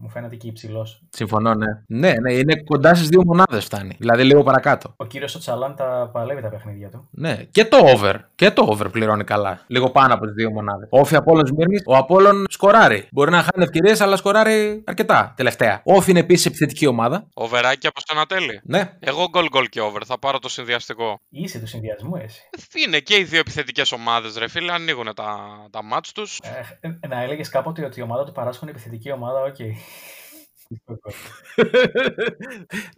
μου φαίνεται και υψηλός. Συμφωνώ, ναι. Ναι, ναι, είναι κοντά στις δύο μονάδες φτάνει. Δηλαδή λίγο παρακάτω. Ο κύριος Τσαλάντα παλεύει τα παιχνίδια του. Ναι, και το over. Και το over πληρώνει καλά. Λίγο πάνω από τις δύο μονάδες. Όφη Απόλων Μύρνη, ο Απόλων σκοράρει. Μπορεί να χάνει ευκαιρίες, αλλά σκοράρει αρκετά τελευταία. Όφη είναι επίσης επιθετική ομάδα. Οβεράκι από Στενατέλη. Ναι. Εγώ γκολ γκολ και over. Θα πάρω το συνδυαστικό. Είσαι του συνδυασμού, εσύ. Είναι και οι δύο επιθετικές ομάδες, ρε φίλε. Ανοίγουν τα, τα ματς τους. Ε, να έλεγες κάποτε ότι η ομάδα του Παράσχου είναι επιθετική ομάδα, OK. Okay.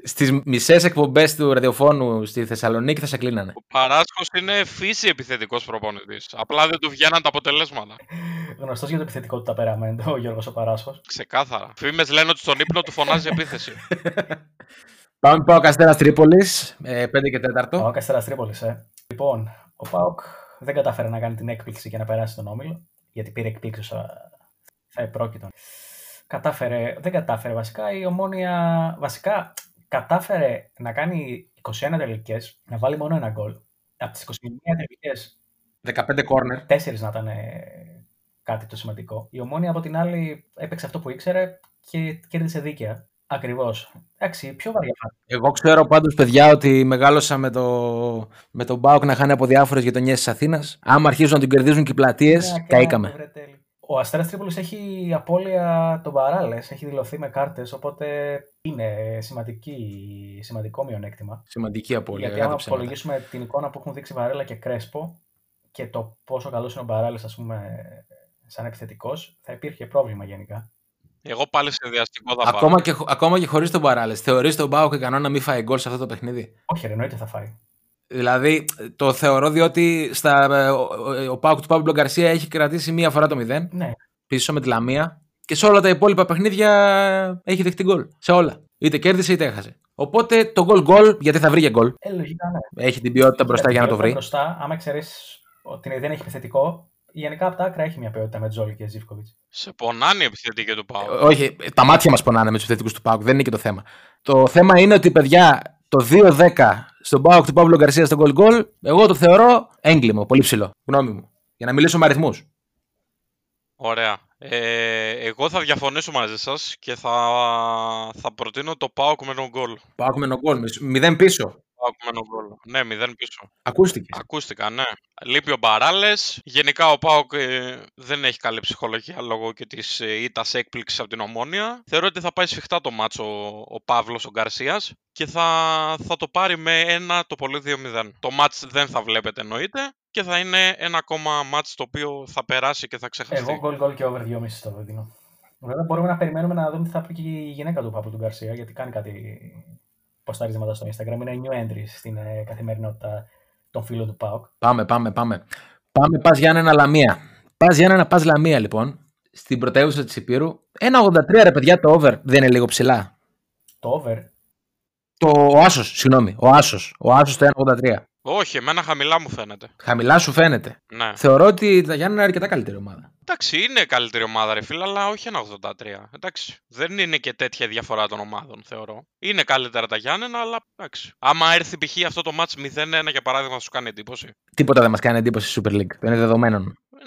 Στις μισές εκπομπές του ραδιοφώνου στη Θεσσαλονίκη θα σε κλείνανε. Ο Παράσχος είναι φύσει επιθετικός προπονητής. Απλά δεν του βγαίναν τα αποτελέσματα. Γνωστός για το επιθετικό του ταπεραμέντο, ο Γιώργος ο Παράσχος. Ξεκάθαρα. Φήμες λένε ότι στον ύπνο του φωνάζει επίθεση. Πάμε πάω Καστέρας Τρίπολης, 5 και 4. Πάω Καστέρας Τρίπολης, ε. Λοιπόν, ο Πάοκ δεν κατάφερε να κάνει την έκπληξη και να περάσει τον όμιλο, γιατί πήρε εκπλήξη θα επρόκειτο. Κατάφερε, δεν κατάφερε βασικά. Η ομόνια βασικά κατάφερε να κάνει 21 τελικές, να βάλει μόνο ένα γκολ. Από τις 21 τελικές. 15 κόρνερ. 4 να ήταν κάτι το σημαντικό. Η ομόνια από την άλλη έπαιξε αυτό που ήξερε και κέρδισε δίκαια. Ακριβώς. Εντάξει, πιο βαριά Εγώ ξέρω πάντως, παιδιά, ότι μεγάλωσα με, το, με τον Μπάουκ να χάνει από διάφορες γειτονιές της Αθήνας. Άμα αρχίζουν να την κερδίζουν και οι πλατείες, yeah, καήκαμε. Ο Αστέρας Τρίπολης έχει απώλεια τον Παράλες, έχει δηλωθεί με κάρτες, οπότε είναι σημαντική, σημαντικό μειονέκτημα. Σημαντική απώλεια. Γιατί αν απολογίσουμε την εικόνα που έχουν δείξει Βαρέλα και Κρέσπο και το πόσο καλός είναι ο Παράλες, ας πούμε, σαν επιθετικός, θα υπήρχε πρόβλημα γενικά. Εγώ πάλι σε διαστικό θα ακόμα πάω. Και, ακόμα και χωρίς τον Παράλες. Θεωρείς τον Μπάουκ ικανό να μην φάει γκολ σε αυτό το παιχνίδι; Όχι, εννοείται θα φάει. Δηλαδή το θεωρώ διότι στα, ο Πάουκ του Παύλου Γκαρσία έχει κρατήσει μία φορά το 0 ναι. πίσω με τη Λαμία και σε όλα τα υπόλοιπα παιχνίδια έχει δεχτεί γκολ. Σε όλα. Είτε κέρδισε είτε έχασε. Οπότε το γκολ γκολ, γιατί θα βρει και γκολ. Ε, λογικά, ναι. Έχει την ποιότητα μπροστά για να το βρει. Μπροστά, άμα εξαιρέσει ότι δεν έχει επιθετικό, γενικά από τα άκρα έχει μια ποιότητα με Τζόλι και Ζήφκοβιτς. Σε πονάνε οι επιθετικοί του Πάουκ. Όχι, τα μάτια μας πονάνε με τους επιθετικούς του Πάουκ. Δεν είναι και το θέμα. Το θέμα είναι ότι, παιδιά, το 2-10 στον Πάουκ του Παύλου Γκαρσία στο goal goal, εγώ το θεωρώ έγκλημο, πολύ ψηλό. Γνώμη μου. Για να μιλήσω με αριθμούς. Ωραία. Ε, εγώ θα διαφωνήσω μαζί σας και θα, θα προτείνω το Πάουκ με τον γκολ. Πάουκ με τον γκολ. Μηδέν πίσω. Ναι, μηδέν πίσω. Ακούστηκε. Ακούστηκα, ναι. Λείπει ο Μπαράλες. Γενικά ο Πάοκ ε, δεν έχει καλή ψυχολογία λόγω και της ε, ήττας έκπληξης από την ομόνια. Θεωρώ ότι θα πάει σφιχτά το μάτσο ο, ο Παύλος ο Γκαρσίας και θα, θα το πάρει με ένα το πολύ 2-0. Το μάτς δεν θα βλέπετε εννοείται και θα είναι ένα ακόμα μάτς το οποίο θα περάσει και θα ξεχαστεί. Εγώ γκολ γκολ και over 2,5 το δίνω. Βέβαια μπορούμε να περιμένουμε να δούμε τι θα πει και η γυναίκα του Παύλου του Γκαρσία γιατί κάνει κάτι ποσταρίσματα στο Instagram. Είναι new entries στην ε, καθημερινότητα των φίλων του ΠΑΟΚ. Πάμε, πάμε, πάμε. Πάμε, πας για ένα Λαμία. Πας για ένα πας Λαμία, λοιπόν, στην πρωτεύουσα της Υπήρου. 1,83 ρε παιδιά το over δεν είναι λίγο ψηλά. Το over. Το ο Άσος, συγγνώμη. Ο Άσος. Ο Άσος το 1,83. Όχι, εμένα χαμηλά μου φαίνεται. Χαμηλά σου φαίνεται. Ναι. Θεωρώ ότι τα Γιάννη είναι αρκετά καλύτερη ομάδα. Εντάξει, είναι καλύτερη ομάδα, ρε φίλε, αλλά όχι ένα 83. Εντάξει. Δεν είναι και τέτοια διαφορά των ομάδων, θεωρώ. Είναι καλύτερα τα Γιάννενα, αλλά εντάξει. Άμα έρθει π.χ. αυτό το match 0-1 για παράδειγμα, σου κάνει εντύπωση. Τίποτα δεν μας κάνει εντύπωση η Super League. Δεν είναι δεδομένο.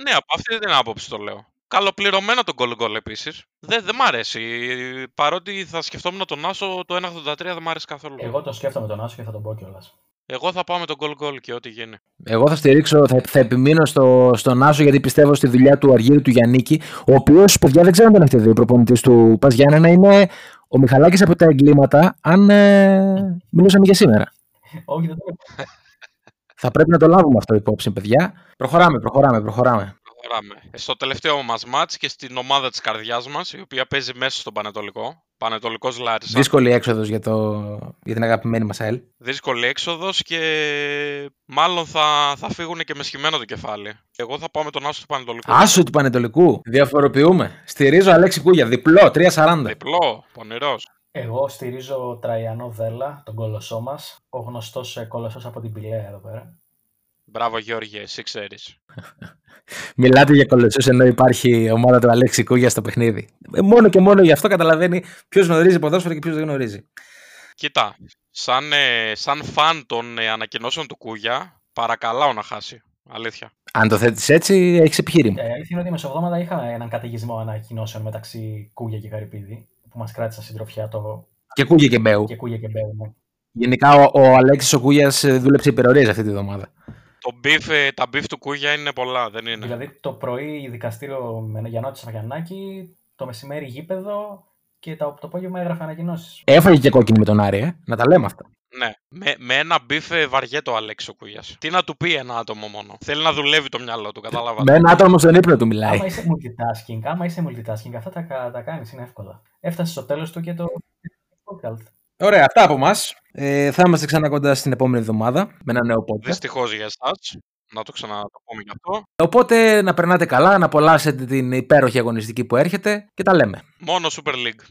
Ναι, από αυτή την άποψη το λέω. Καλοπληρωμένο το goal goal επίσης. Δεν, δεν μ' αρέσει. Παρότι θα σκεφτόμουν τον Άσο, το 1,83 δεν μ' αρέσει καθόλου. Εγώ το σκέφτομαι τον Άσο και θα τον πω κιόλας. Εγώ θα πάω με τον goal goal και ό,τι γίνει. Εγώ θα στηρίξω, θα, θα επιμείνω στο, στον Άσο γιατί πιστεύω στη δουλειά του Αργύρου του Γιάννικη, ο οποίος, παιδιά, δεν ξέρω αν τον έχετε δει, ο προπονητής του Πας Γιάννενα είναι ο Μιχαλάκης από τα εγκλήματα, αν ε, μιλούσαμε για σήμερα. Όχι, δεν το Θα πρέπει να το λάβουμε αυτό υπόψη, παιδιά. Προχωράμε, προχωράμε, προχωράμε. Προχωράμε. Στο τελευταίο μας μάτς και στην ομάδα της καρδιάς μας, η οποία παίζει μέσα στον Πανετολικό. Πανετολικός Λάρισας. Δύσκολη έξοδος για, το... για την αγαπημένη μας ΑΕΛ. Δύσκολη έξοδος και μάλλον θα, θα φύγουν και με σχημένο το κεφάλι. Εγώ θα πάω με τον Άσο του Πανετολικού. Άσο του Πανετολικού. Διαφοροποιούμε. Στηρίζω Αλέξη Κούγια. Διπλό, 3-40. Διπλό, πονηρός. Εγώ στηρίζω Τραϊανό Δέλα, τον κολοσσό μας. Ο γνωστός κολοσσό από την Πηλαία εδώ πέρα. Μπράβο Γιώργη, εσύ ξέρεις. Μιλάτε για κολοσσούς ενώ υπάρχει ομάδα του Αλέξη Κούγια στο παιχνίδι. Ε, μόνο και μόνο γι' αυτό καταλαβαίνει ποιος γνωρίζει ποδόσφαιρο και ποιος δεν γνωρίζει. Κοίτα, σαν, ε, σαν φαν των ε, ανακοινώσεων του Κούγια, παρακαλάω να χάσει. Αλήθεια. Αν το θέτεις έτσι, έχεις επιχείρημα. Ε, αλήθεια είναι ότι μεσοβδόματα είχαμε έναν καταιγισμό ανακοινώσεων μεταξύ Κούγια και Καρυπίδη που μας κράτησαν συντροφιά το. Και Κούγια και Μπέου. Και Κούγια και Μπέου, ναι. Γενικά ο, ο Αλέξης ο Κούγιας δούλεψε υπερορίες αυτή τη βδομάδα. Το beef, ε, τα beef του Κούγια είναι πολλά, δεν είναι. Δηλαδή το πρωί δικαστήριο με Γιαννότη Σαφαγιαννάκη, το μεσημέρι γήπεδο και το, το απόγευμα έγραφε ανακοινώσεις. Έφαγε και κόκκινη με τον Άρη, ε; να τα λέμε αυτά. Ναι, με, με ένα beef ε, βαριέται ο Αλέξης ο Κούγιας. Τι να του πει ένα άτομο μόνο. Θέλει να δουλεύει το μυαλό του, κατάλαβα. Με ένα άτομο στον ύπνο του μιλάει. Άμα είσαι multitasking, άμα είσαι multitasking, αυτά τα, κα- τα κάνεις, είναι εύκολα. Έφτασε στο τέλος του και το. Podcast. Ωραία, αυτά από εμάς. Ε, θα είμαστε ξανά κοντά στην επόμενη εβδομάδα με ένα νέο podcast. Δυστυχώς για εσάς. Να το ξαναπούμε γι' αυτό. Οπότε να περνάτε καλά, να απολαύσετε την υπέροχη αγωνιστική που έρχεται και τα λέμε. Μόνο Super League.